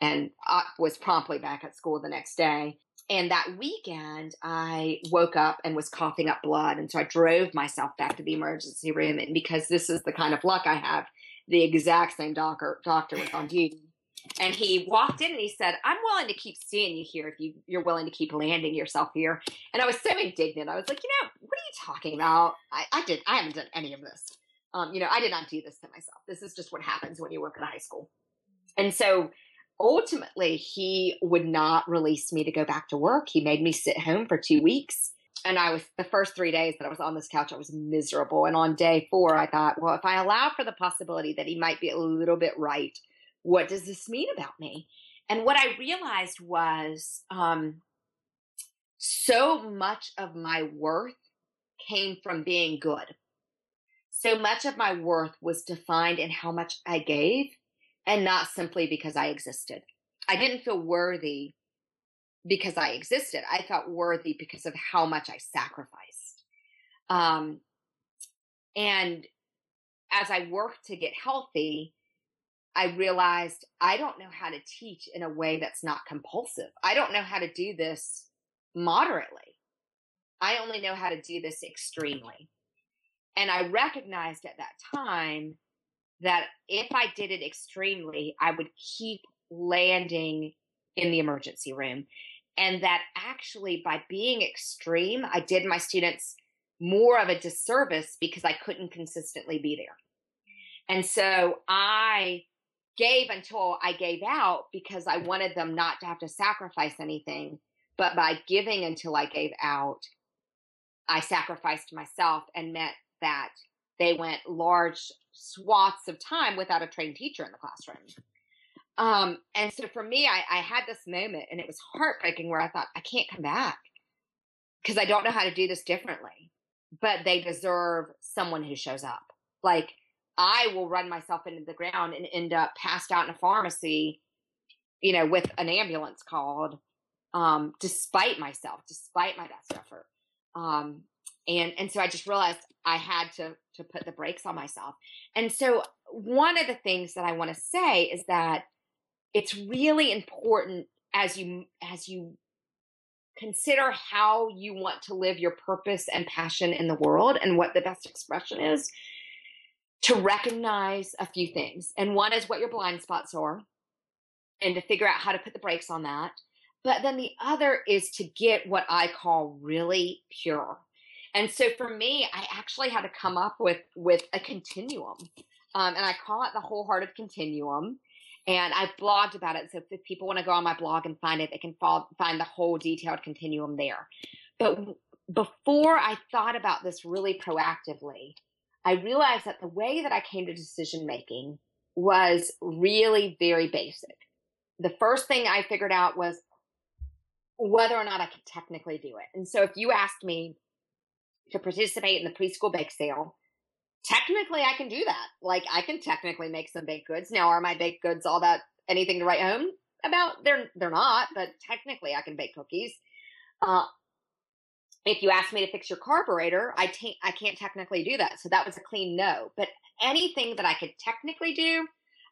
and i was promptly back at school the next day and that weekend i woke up and was coughing up blood and so i drove myself back to the emergency room and because this is the kind of luck i have the exact same doctor doctor was on duty and he walked in and he said, I'm willing to keep seeing you here if you, you're willing to keep landing yourself here. And I was so indignant. I was like, you know, what are you talking about? I, I did I haven't done any of this. Um, you know, I did not do this to myself. This is just what happens when you work at a high school. And so ultimately he would not release me to go back to work. He made me sit home for two weeks. And I was the first three days that I was on this couch, I was miserable. And on day four, I thought, well, if I allow for the possibility that he might be a little bit right, what does this mean about me? And what I realized was um, so much of my worth came from being good. So much of my worth was defined in how much I gave and not simply because I existed. I didn't feel worthy because I existed. I felt worthy because of how much I sacrificed. Um, and as I worked to get healthy, I realized I don't know how to teach in a way that's not compulsive. I don't know how to do this moderately. I only know how to do this extremely. And I recognized at that time that if I did it extremely, I would keep landing in the emergency room. And that actually, by being extreme, I did my students more of a disservice because I couldn't consistently be there. And so I gave until I gave out because I wanted them not to have to sacrifice anything. But by giving until I gave out, I sacrificed myself and meant that they went large swaths of time without a trained teacher in the classroom. Um, and so for me, I, I had this moment and it was heartbreaking where I thought, I can't come back because I don't know how to do this differently. But they deserve someone who shows up. Like, I will run myself into the ground and end up passed out in a pharmacy, you know, with an ambulance called, um, despite myself, despite my best effort. Um, and and so I just realized I had to to put the brakes on myself. And so one of the things that I want to say is that it's really important as you as you consider how you want to live your purpose and passion in the world and what the best expression is to recognize a few things. And one is what your blind spots are and to figure out how to put the brakes on that. But then the other is to get what I call really pure. And so for me, I actually had to come up with with a continuum. Um, and I call it the wholehearted continuum. And I've blogged about it. So if people want to go on my blog and find it, they can find the whole detailed continuum there. But before I thought about this really proactively, I realized that the way that I came to decision making was really very basic. The first thing I figured out was whether or not I could technically do it. And so if you asked me to participate in the preschool bake sale, technically I can do that. Like I can technically make some baked goods. Now are my baked goods all that anything to write home about? They're they're not, but technically I can bake cookies. Uh, if you ask me to fix your carburetor, I, can't technically do that. So that was a clean no. But anything that I could technically do,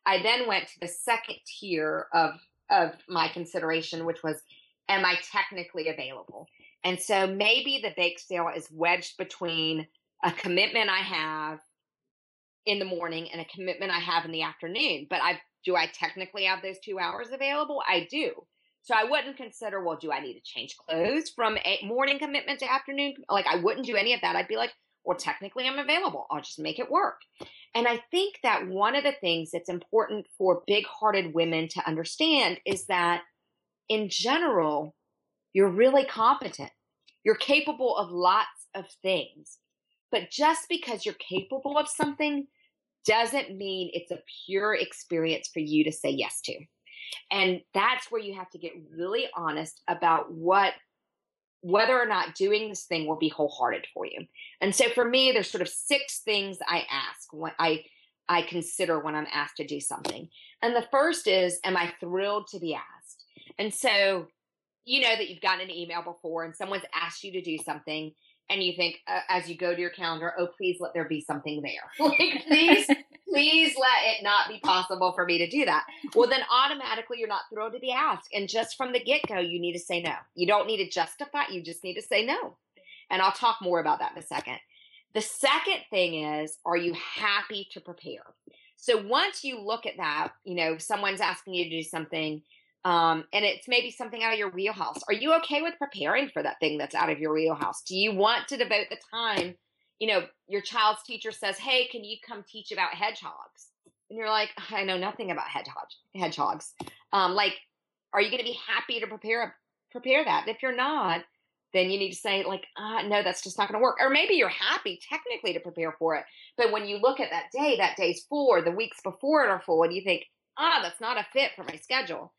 I then went to the second tier of of my consideration, which was, am I technically available? And so maybe the bake sale is wedged between a commitment I have in the morning and a commitment I have in the afternoon. But I do I technically have those two hours available? I do. So I wouldn't consider, well, do I need to change clothes from a morning commitment to afternoon? Like I wouldn't do any of that. I'd be like, well, technically I'm available. I'll just make it work. And I think that one of the things that's important for big hearted women to understand is that in general, you're really competent. You're capable of lots of things. But just because you're capable of something doesn't mean it's a pure experience for you to say yes to. And that's where you have to get really honest about what whether or not doing this thing will be wholehearted for you. And so for me, there's sort of six things I ask when I I consider when I'm asked to do something. And the first is, am I thrilled to be asked? And so you know that you've gotten an email before and someone's asked you to do something and you think uh, as you go to your calendar, oh, please let there be something there. like, please, please let it not be possible for me to do that. Well, then automatically you're not thrilled to be asked. And just from the get go, you need to say no. You don't need to justify, you just need to say no. And I'll talk more about that in a second. The second thing is, are you happy to prepare? So once you look at that, you know, someone's asking you to do something um, and it's maybe something out of your wheelhouse. Are you okay with preparing for that thing that's out of your wheelhouse? Do you want to devote the time? You know, your child's teacher says, "Hey, can you come teach about hedgehogs?" And you're like, "I know nothing about hedgehogs." Hedgehogs. Um, like, are you going to be happy to prepare prepare that? If you're not, then you need to say like, uh, "No, that's just not going to work." Or maybe you're happy technically to prepare for it, but when you look at that day, that day's full, or the weeks before it are full, and you think, "Ah, that's not a fit for my schedule."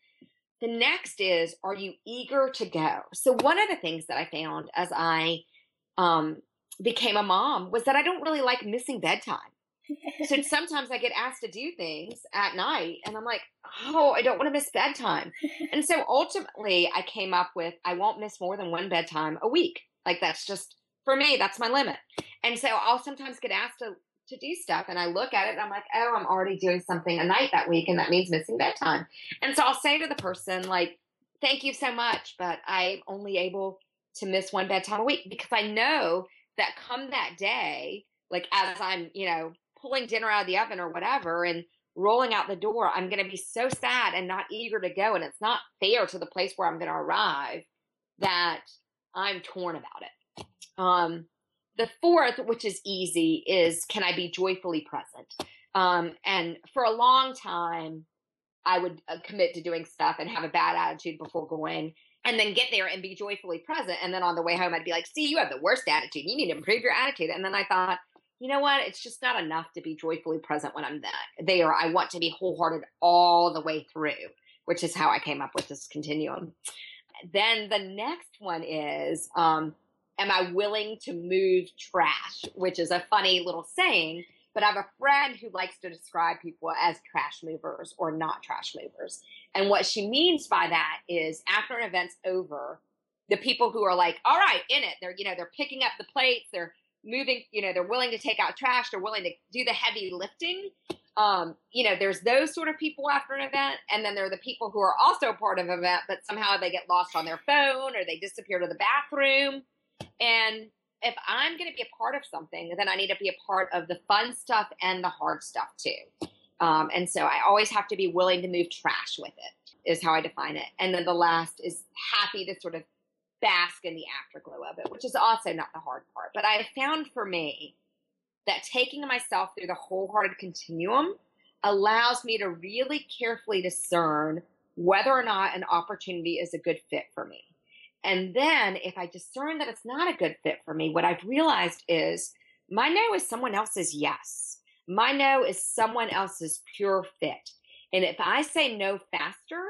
The next is, are you eager to go? So, one of the things that I found as I um, became a mom was that I don't really like missing bedtime. so sometimes I get asked to do things at night, and I'm like, oh, I don't want to miss bedtime. And so ultimately, I came up with I won't miss more than one bedtime a week. Like, that's just for me, that's my limit. And so I'll sometimes get asked to to do stuff. And I look at it and I'm like, oh, I'm already doing something a night that week, and that means missing bedtime. And so I'll say to the person, like, thank you so much, but I'm only able to miss one bedtime a week because I know that come that day, like as I'm, you know, pulling dinner out of the oven or whatever and rolling out the door, I'm going to be so sad and not eager to go. And it's not fair to the place where I'm going to arrive that I'm torn about it. Um, the fourth, which is easy, is can I be joyfully present? Um, and for a long time, I would uh, commit to doing stuff and have a bad attitude before going, and then get there and be joyfully present. And then on the way home, I'd be like, "See, you have the worst attitude. You need to improve your attitude." And then I thought, you know what? It's just not enough to be joyfully present when I'm that, there. I want to be wholehearted all the way through, which is how I came up with this continuum. Then the next one is um, am I willing to move trash? Which is a funny little saying, but I have a friend who likes to describe people as trash movers or not trash movers. And what she means by that is after an event's over, the people who are like, all right, in it, they're, you know, they're picking up the plates, they're moving, you know, they're willing to take out trash, they're willing to do the heavy lifting. Um, you know, there's those sort of people after an event, and then there are the people who are also part of an event, but somehow they get lost on their phone or they disappear to the bathroom and if I'm going to be a part of something, then I need to be a part of the fun stuff and the hard stuff too. Um, and so I always have to be willing to move trash with it, is how I define it. And then the last is happy to sort of bask in the afterglow of it, which is also not the hard part. But I have found for me that taking myself through the wholehearted continuum allows me to really carefully discern whether or not an opportunity is a good fit for me. And then if I discern that it's not a good fit for me, what I've realized is my no is someone else's yes. My no is someone else's pure fit. And if I say no faster,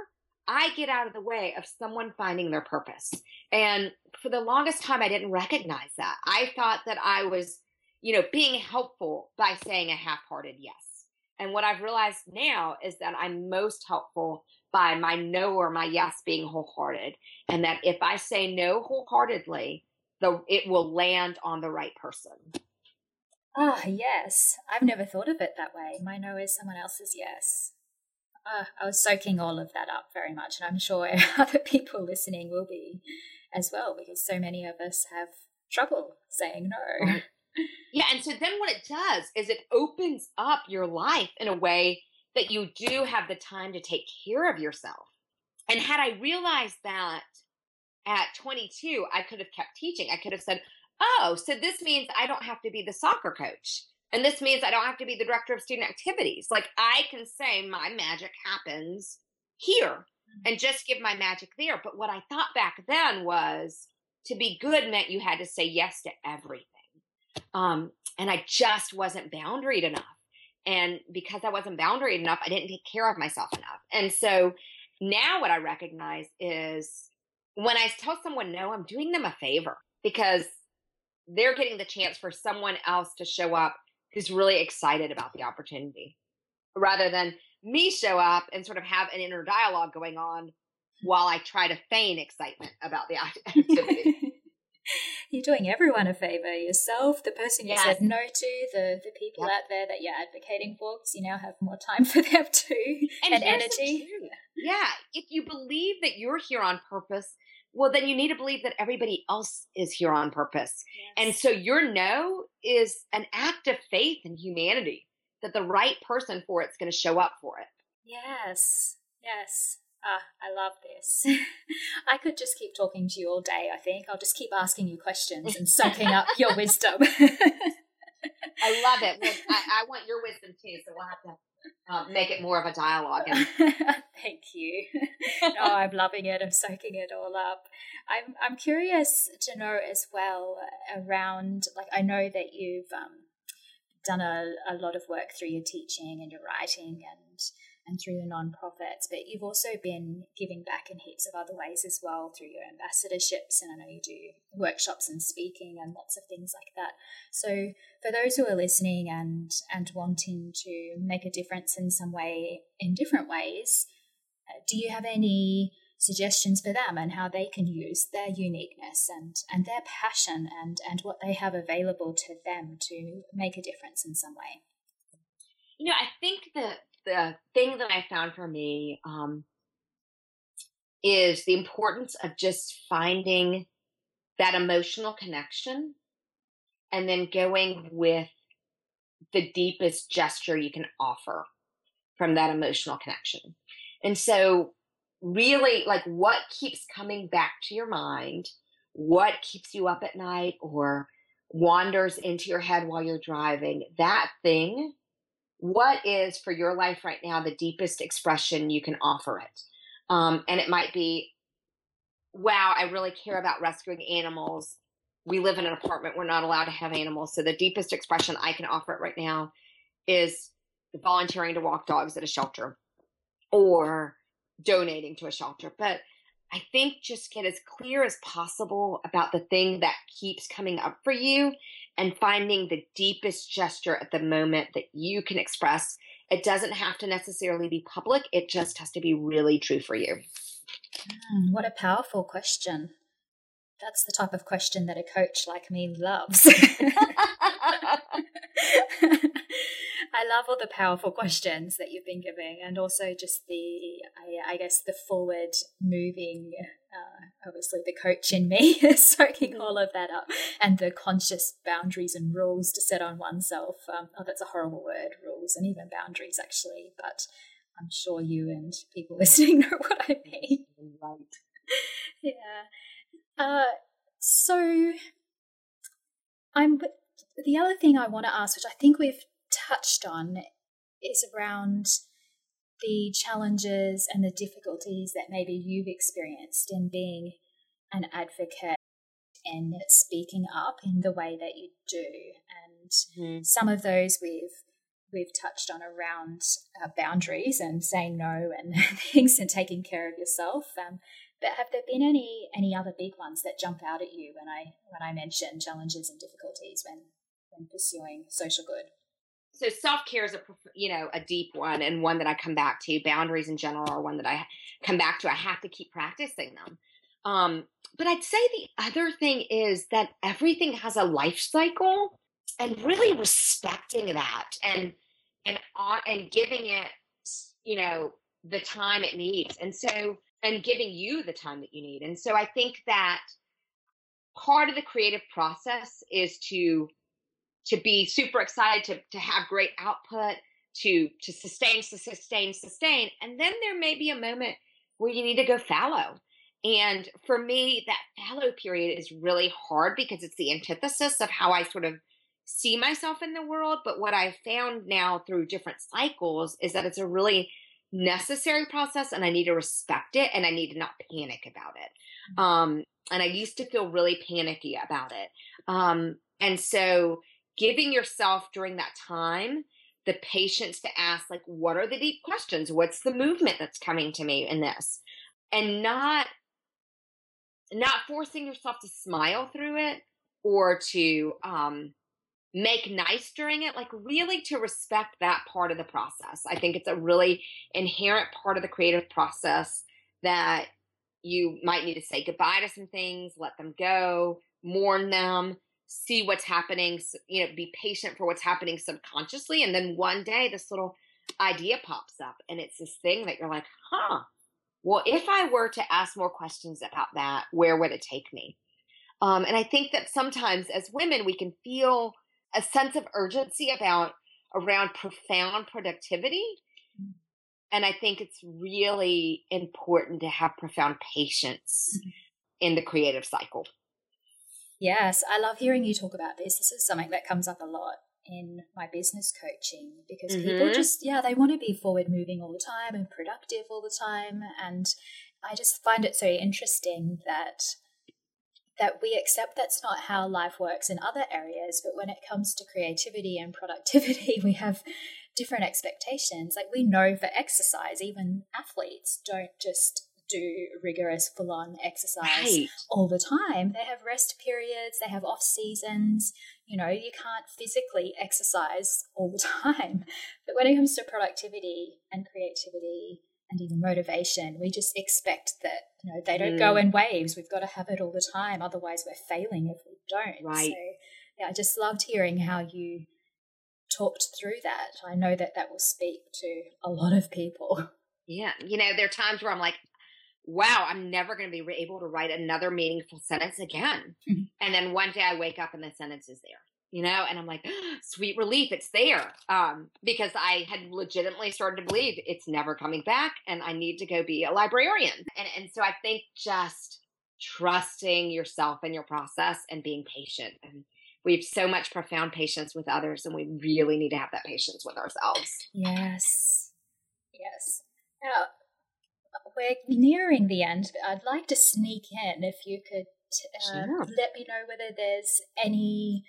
I get out of the way of someone finding their purpose. And for the longest time, I didn't recognize that. I thought that I was, you know, being helpful by saying a half hearted yes. And what I've realized now is that I'm most helpful by my no or my yes being wholehearted. And that if I say no wholeheartedly, the it will land on the right person. Ah, oh, yes. I've never thought of it that way. My no is someone else's yes. Uh, I was soaking all of that up very much, and I'm sure other people listening will be as well, because so many of us have trouble saying no. Yeah, and so then what it does is it opens up your life in a way that you do have the time to take care of yourself. And had I realized that at 22, I could have kept teaching. I could have said, oh, so this means I don't have to be the soccer coach. And this means I don't have to be the director of student activities. Like I can say my magic happens here mm-hmm. and just give my magic there. But what I thought back then was to be good meant you had to say yes to everything. Um, and I just wasn't boundaried enough. And because I wasn't boundaried enough, I didn't take care of myself enough. And so now what I recognize is when I tell someone no, I'm doing them a favor because they're getting the chance for someone else to show up who's really excited about the opportunity rather than me show up and sort of have an inner dialogue going on while I try to feign excitement about the activity. You're doing everyone a favor yourself, the person you yes. said no to, the, the people yep. out there that you're advocating for, because you now have more time for them too and, and energy. Yeah, if you believe that you're here on purpose, well, then you need to believe that everybody else is here on purpose. Yes. And so your no is an act of faith in humanity that the right person for it's going to show up for it. Yes, yes. Ah, I love this. I could just keep talking to you all day, I think. I'll just keep asking you questions and soaking up your wisdom. I love it. I, I, want your wisdom too, so we'll have to uh, make it more of a dialogue. And... Thank you. no, I'm loving it. I'm soaking it all up. I'm I'm curious to know as well around like I know that you've um, done a, a lot of work through your teaching and your writing and and through the nonprofits, but you've also been giving back in heaps of other ways as well through your ambassadorships. And I know you do workshops and speaking and lots of things like that. So for those who are listening and and wanting to make a difference in some way in different ways, uh, do you have any suggestions for them and how they can use their uniqueness and, and their passion and, and what they have available to them to make a difference in some way? You know, I think the the thing that I found for me um, is the importance of just finding that emotional connection and then going with the deepest gesture you can offer from that emotional connection. And so, really, like what keeps coming back to your mind, what keeps you up at night or wanders into your head while you're driving, that thing what is for your life right now the deepest expression you can offer it? Um, and it might be wow i really care about rescuing animals. We live in an apartment we're not allowed to have animals. So the deepest expression i can offer it right now is volunteering to walk dogs at a shelter or donating to a shelter. But i think just get as clear as possible about the thing that keeps coming up for you and finding the deepest gesture at the moment that you can express. It doesn't have to necessarily be public, it just has to be really true for you. Mm, what a powerful question. That's the type of question that a coach like me loves. I love all the powerful questions that you've been giving, and also just the, I, I guess, the forward moving, uh, obviously, the coach in me is soaking mm-hmm. all of that up, and the conscious boundaries and rules to set on oneself. Um, oh, that's a horrible word, rules, and even boundaries, actually, but I'm sure you and people listening know what I mean. Right. yeah. Uh, so, I'm. The other thing I want to ask, which I think we've touched on is around the challenges and the difficulties that maybe you've experienced in being an advocate and speaking up in the way that you do. And mm. some of those we've we've touched on around uh, boundaries and saying no and things and taking care of yourself. Um, but have there been any any other big ones that jump out at you when I when I mention challenges and difficulties when when pursuing social good? so self care is a you know a deep one and one that I come back to. Boundaries in general are one that I come back to. I have to keep practicing them. Um, but I'd say the other thing is that everything has a life cycle, and really respecting that and and and giving it you know the time it needs, and so and giving you the time that you need. And so I think that part of the creative process is to to be super excited to to have great output to to sustain sustain sustain. And then there may be a moment where you need to go fallow. And for me that fallow period is really hard because it's the antithesis of how i sort of see myself in the world. But what i've found now through different cycles is that it's a really necessary process and I need to respect it and I need to not panic about it. Mm-hmm. Um, and I used to feel really panicky about it. Um, and so giving yourself during that time the patience to ask like what are the deep questions what's the movement that's coming to me in this and not not forcing yourself to smile through it or to um make nice during it like really to respect that part of the process i think it's a really inherent part of the creative process that you might need to say goodbye to some things let them go mourn them see what's happening, you know, be patient for what's happening subconsciously. And then one day this little idea pops up and it's this thing that you're like, huh, well, if I were to ask more questions about that, where would it take me? Um, and I think that sometimes as women, we can feel a sense of urgency about around profound productivity. Mm. And I think it's really important to have profound patience mm-hmm. in the creative cycle. Yes, I love hearing you talk about this. This is something that comes up a lot in my business coaching because mm-hmm. people just, yeah, they want to be forward moving all the time and productive all the time. And I just find it so interesting that that we accept that's not how life works in other areas but when it comes to creativity and productivity we have different expectations like we know for exercise even athletes don't just do rigorous full on exercise right. all the time. They have rest periods, they have off seasons. You know, you can't physically exercise all the time. But when it comes to productivity and creativity and even motivation, we just expect that, you know, they don't mm. go in waves. We've got to have it all the time. Otherwise, we're failing if we don't. Right. So, yeah, I just loved hearing how you talked through that. I know that that will speak to a lot of people. Yeah. You know, there are times where I'm like, wow, I'm never going to be able to write another meaningful sentence again. Mm-hmm. And then one day I wake up and the sentence is there, you know, and I'm like, sweet relief, it's there. Um, because I had legitimately started to believe it's never coming back and I need to go be a librarian. And, and so I think just trusting yourself and your process and being patient. And we have so much profound patience with others, and we really need to have that patience with ourselves. Yes. Yes. Now, we're nearing the end, but I'd like to sneak in if you could uh, sure. let me know whether there's any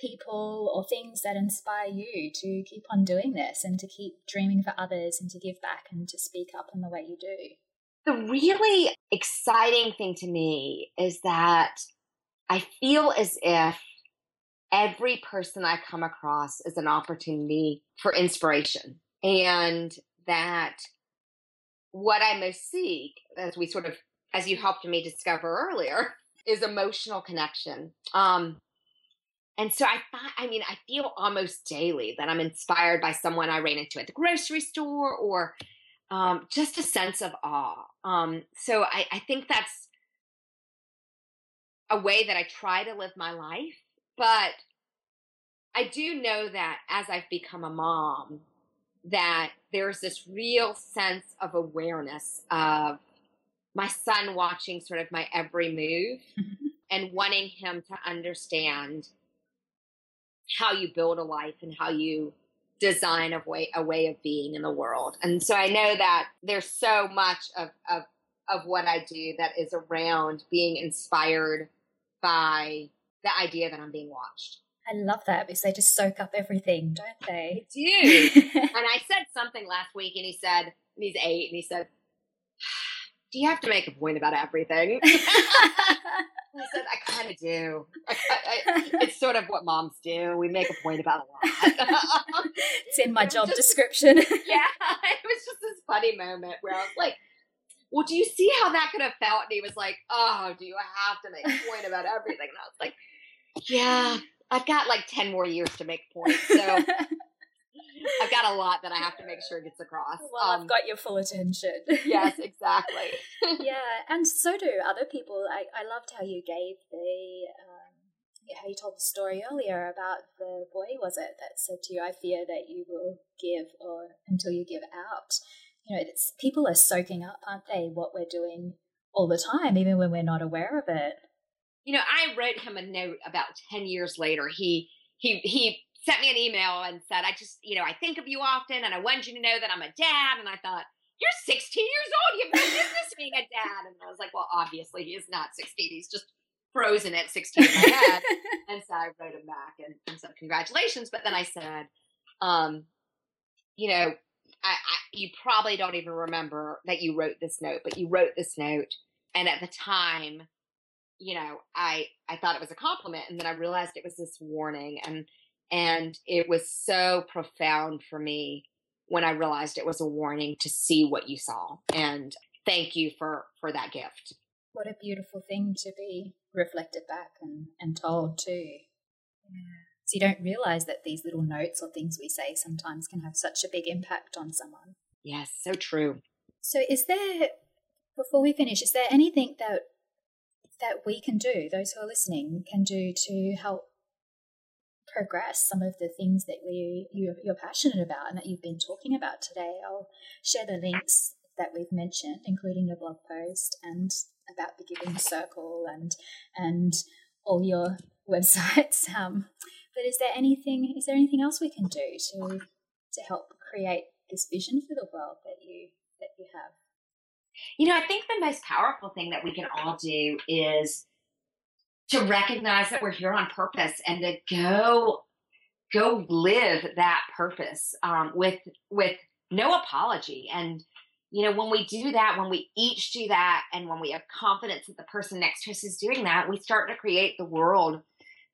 people or things that inspire you to keep on doing this and to keep dreaming for others and to give back and to speak up in the way you do. The really exciting thing to me is that I feel as if every person I come across is an opportunity for inspiration and that what I most seek, as we sort of, as you helped me discover earlier, is emotional connection. Um, and so I find, I mean, I feel almost daily that I'm inspired by someone I ran into at the grocery store or um, just a sense of awe. Um, so I, I think that's a way that I try to live my life. But I do know that as I've become a mom, that there's this real sense of awareness of my son watching sort of my every move mm-hmm. and wanting him to understand how you build a life and how you design a way a way of being in the world. And so I know that there's so much of of of what I do that is around being inspired by the idea that I'm being watched. I love that because they just soak up everything, don't they? They do. and I said something last week, and he said, he's eight, and he said, "Do you have to make a point about everything?" I said, "I kind of do. I, I, it's sort of what moms do. We make a point about a lot." it's in my job just, description. yeah, it was just this funny moment where I was like well, do you see how that could have felt? And he was like, oh, do you have to make a point about everything? And I was like, yeah, I've got like 10 more years to make points. So I've got a lot that I have to make sure gets across. Well, um, I've got your full attention. yes, exactly. yeah, and so do other people. I, I loved how you gave the, um, how you told the story earlier about the boy, was it, that said to you, I fear that you will give or until you give out. You know, it's, people are soaking up, aren't they, what we're doing all the time, even when we're not aware of it you know, I wrote him a note about 10 years later. He, he, he sent me an email and said, I just, you know, I think of you often and I wanted you to know that I'm a dad. And I thought, you're 16 years old. You have no business being a dad. And I was like, well, obviously he is not 16. He's just frozen at 16 in my head. and so I wrote him back and, and said, congratulations. But then I said, um, you know, I, I, you probably don't even remember that you wrote this note, but you wrote this note. And at the time, you know, I, I thought it was a compliment. And then I realized it was this warning. And, and it was so profound for me when I realized it was a warning to see what you saw. And thank you for, for that gift. What a beautiful thing to be reflected back and, and told too. Yeah. So you don't realize that these little notes or things we say sometimes can have such a big impact on someone. Yes, so true. So is there before we finish, is there anything that that we can do, those who are listening can do to help progress some of the things that we you, you're passionate about and that you've been talking about today. I'll share the links that we've mentioned, including your blog post and about the Giving Circle and and all your websites. Um, but is there anything is there anything else we can do to to help create this vision for the world that you that you have? You know, I think the most powerful thing that we can all do is to recognize that we're here on purpose and to go go live that purpose um, with with no apology. And you know when we do that when we each do that and when we have confidence that the person next to us is doing that we start to create the world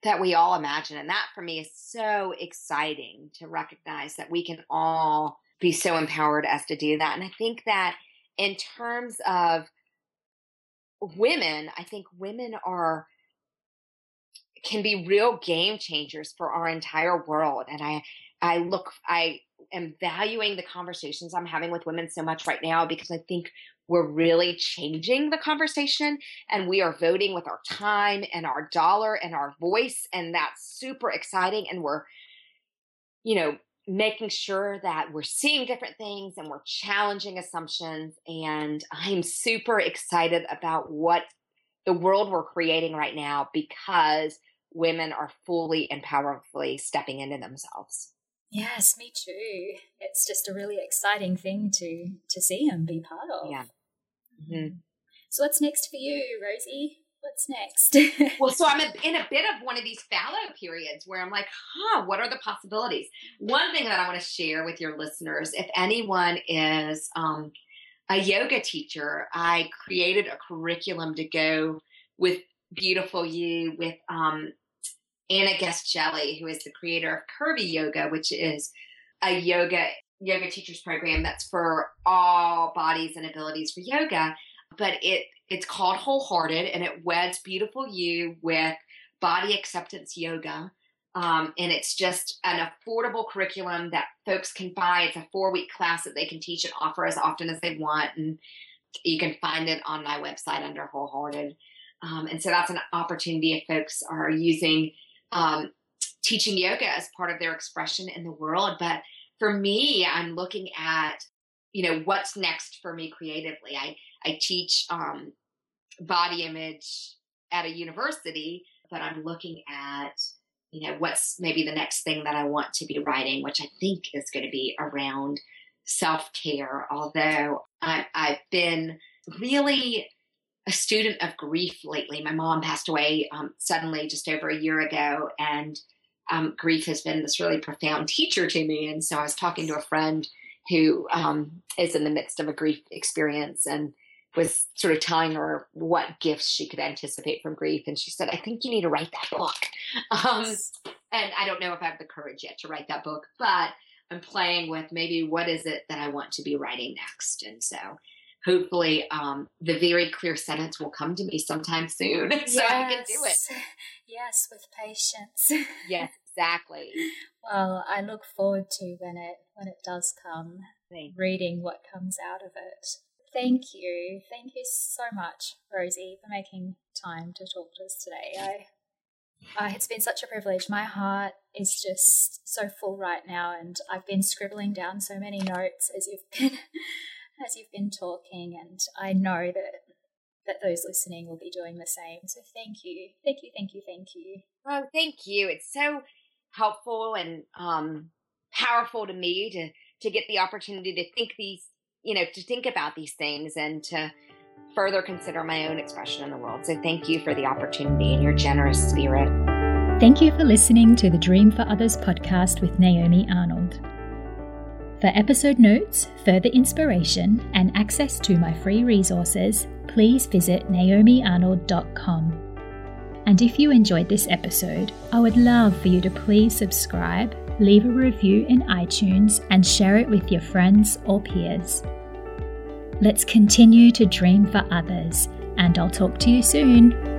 that we all imagine. And that for me is so exciting to recognize that we can all be so empowered as to do that. And i think that in terms of women i think women are can be real game changers for our entire world. And I, I look, I am valuing the conversations I'm having with women so much right now because I think we're really changing the conversation and we are voting with our time and our dollar and our voice. And that's super exciting. And we're, you know, making sure that we're seeing different things and we're challenging assumptions. And I'm super excited about what the world we're creating right now because women are fully and powerfully stepping into themselves. Yes, me too. It's just a really exciting thing to to see and be part of. Yeah. Mm-hmm. So what's next for you, Rosie? What's next? well, so I'm in a bit of one of these fallow periods where I'm like, huh, what are the possibilities? One thing that I want to share with your listeners, if anyone is um, a yoga teacher, I created a curriculum to go with Beautiful You with um, Anna Guest-Jelley, who is the creator of Curvy Yoga, which is a yoga yoga teachers program that's for all bodies and abilities for yoga. But it it's called Wholehearted, and it weds Beautiful You with body acceptance yoga. Um, and it's just an affordable curriculum that folks can buy. It's a four week class that they can teach and offer as often as they want. And you can find it on my website under Wholehearted. Um, and so that's an opportunity if folks are using um, teaching yoga as part of their expression in the world. But for me, I'm looking at, you know, what's next for me creatively. I, I teach um, body image at a university, but I'm looking at, you know, what's maybe the next thing that I want to be writing, which I think is going to be around self care. Although I, I've been really a student of grief lately. My mom passed away um, suddenly just over a year ago, and um, grief has been this really profound teacher to me. And so I was talking to a friend who um, is in the midst of a grief experience and was sort of telling her what gifts she could anticipate from grief. And she said, I think you need to write that book. Um, and I don't know if I have the courage yet to write that book, but I'm playing with maybe what is it that I want to be writing next. And so hopefully um, the very clear sentence will come to me sometime soon so. I can do it. Yes, with patience. yes, exactly. Well, I look forward to when it when it does come, Thanks. reading what comes out of it. Thank you. Thank you so much, Rosie, for making time to talk to us today. I, uh, it's been such a privilege. My heart is just so full right now, and I've been scribbling down so many notes as you've been as you've been talking, and I know that that those listening will be doing the same. So thank you, thank you, thank you, thank you. Oh, thank you. It's so helpful and um, powerful to me to to get the opportunity to think these, you know, to think about these things and to further consider my own expression in the world. So thank you for the opportunity and your generous spirit. Thank you for listening to the Dream for Others podcast with Naomi Arnold. For episode notes, further inspiration, and access to my free resources, please visit naomiarnold.com. And if you enjoyed this episode, I would love for you to please subscribe, leave a review in iTunes, and share it with your friends or peers. Let's continue to dream for others, and I'll talk to you soon.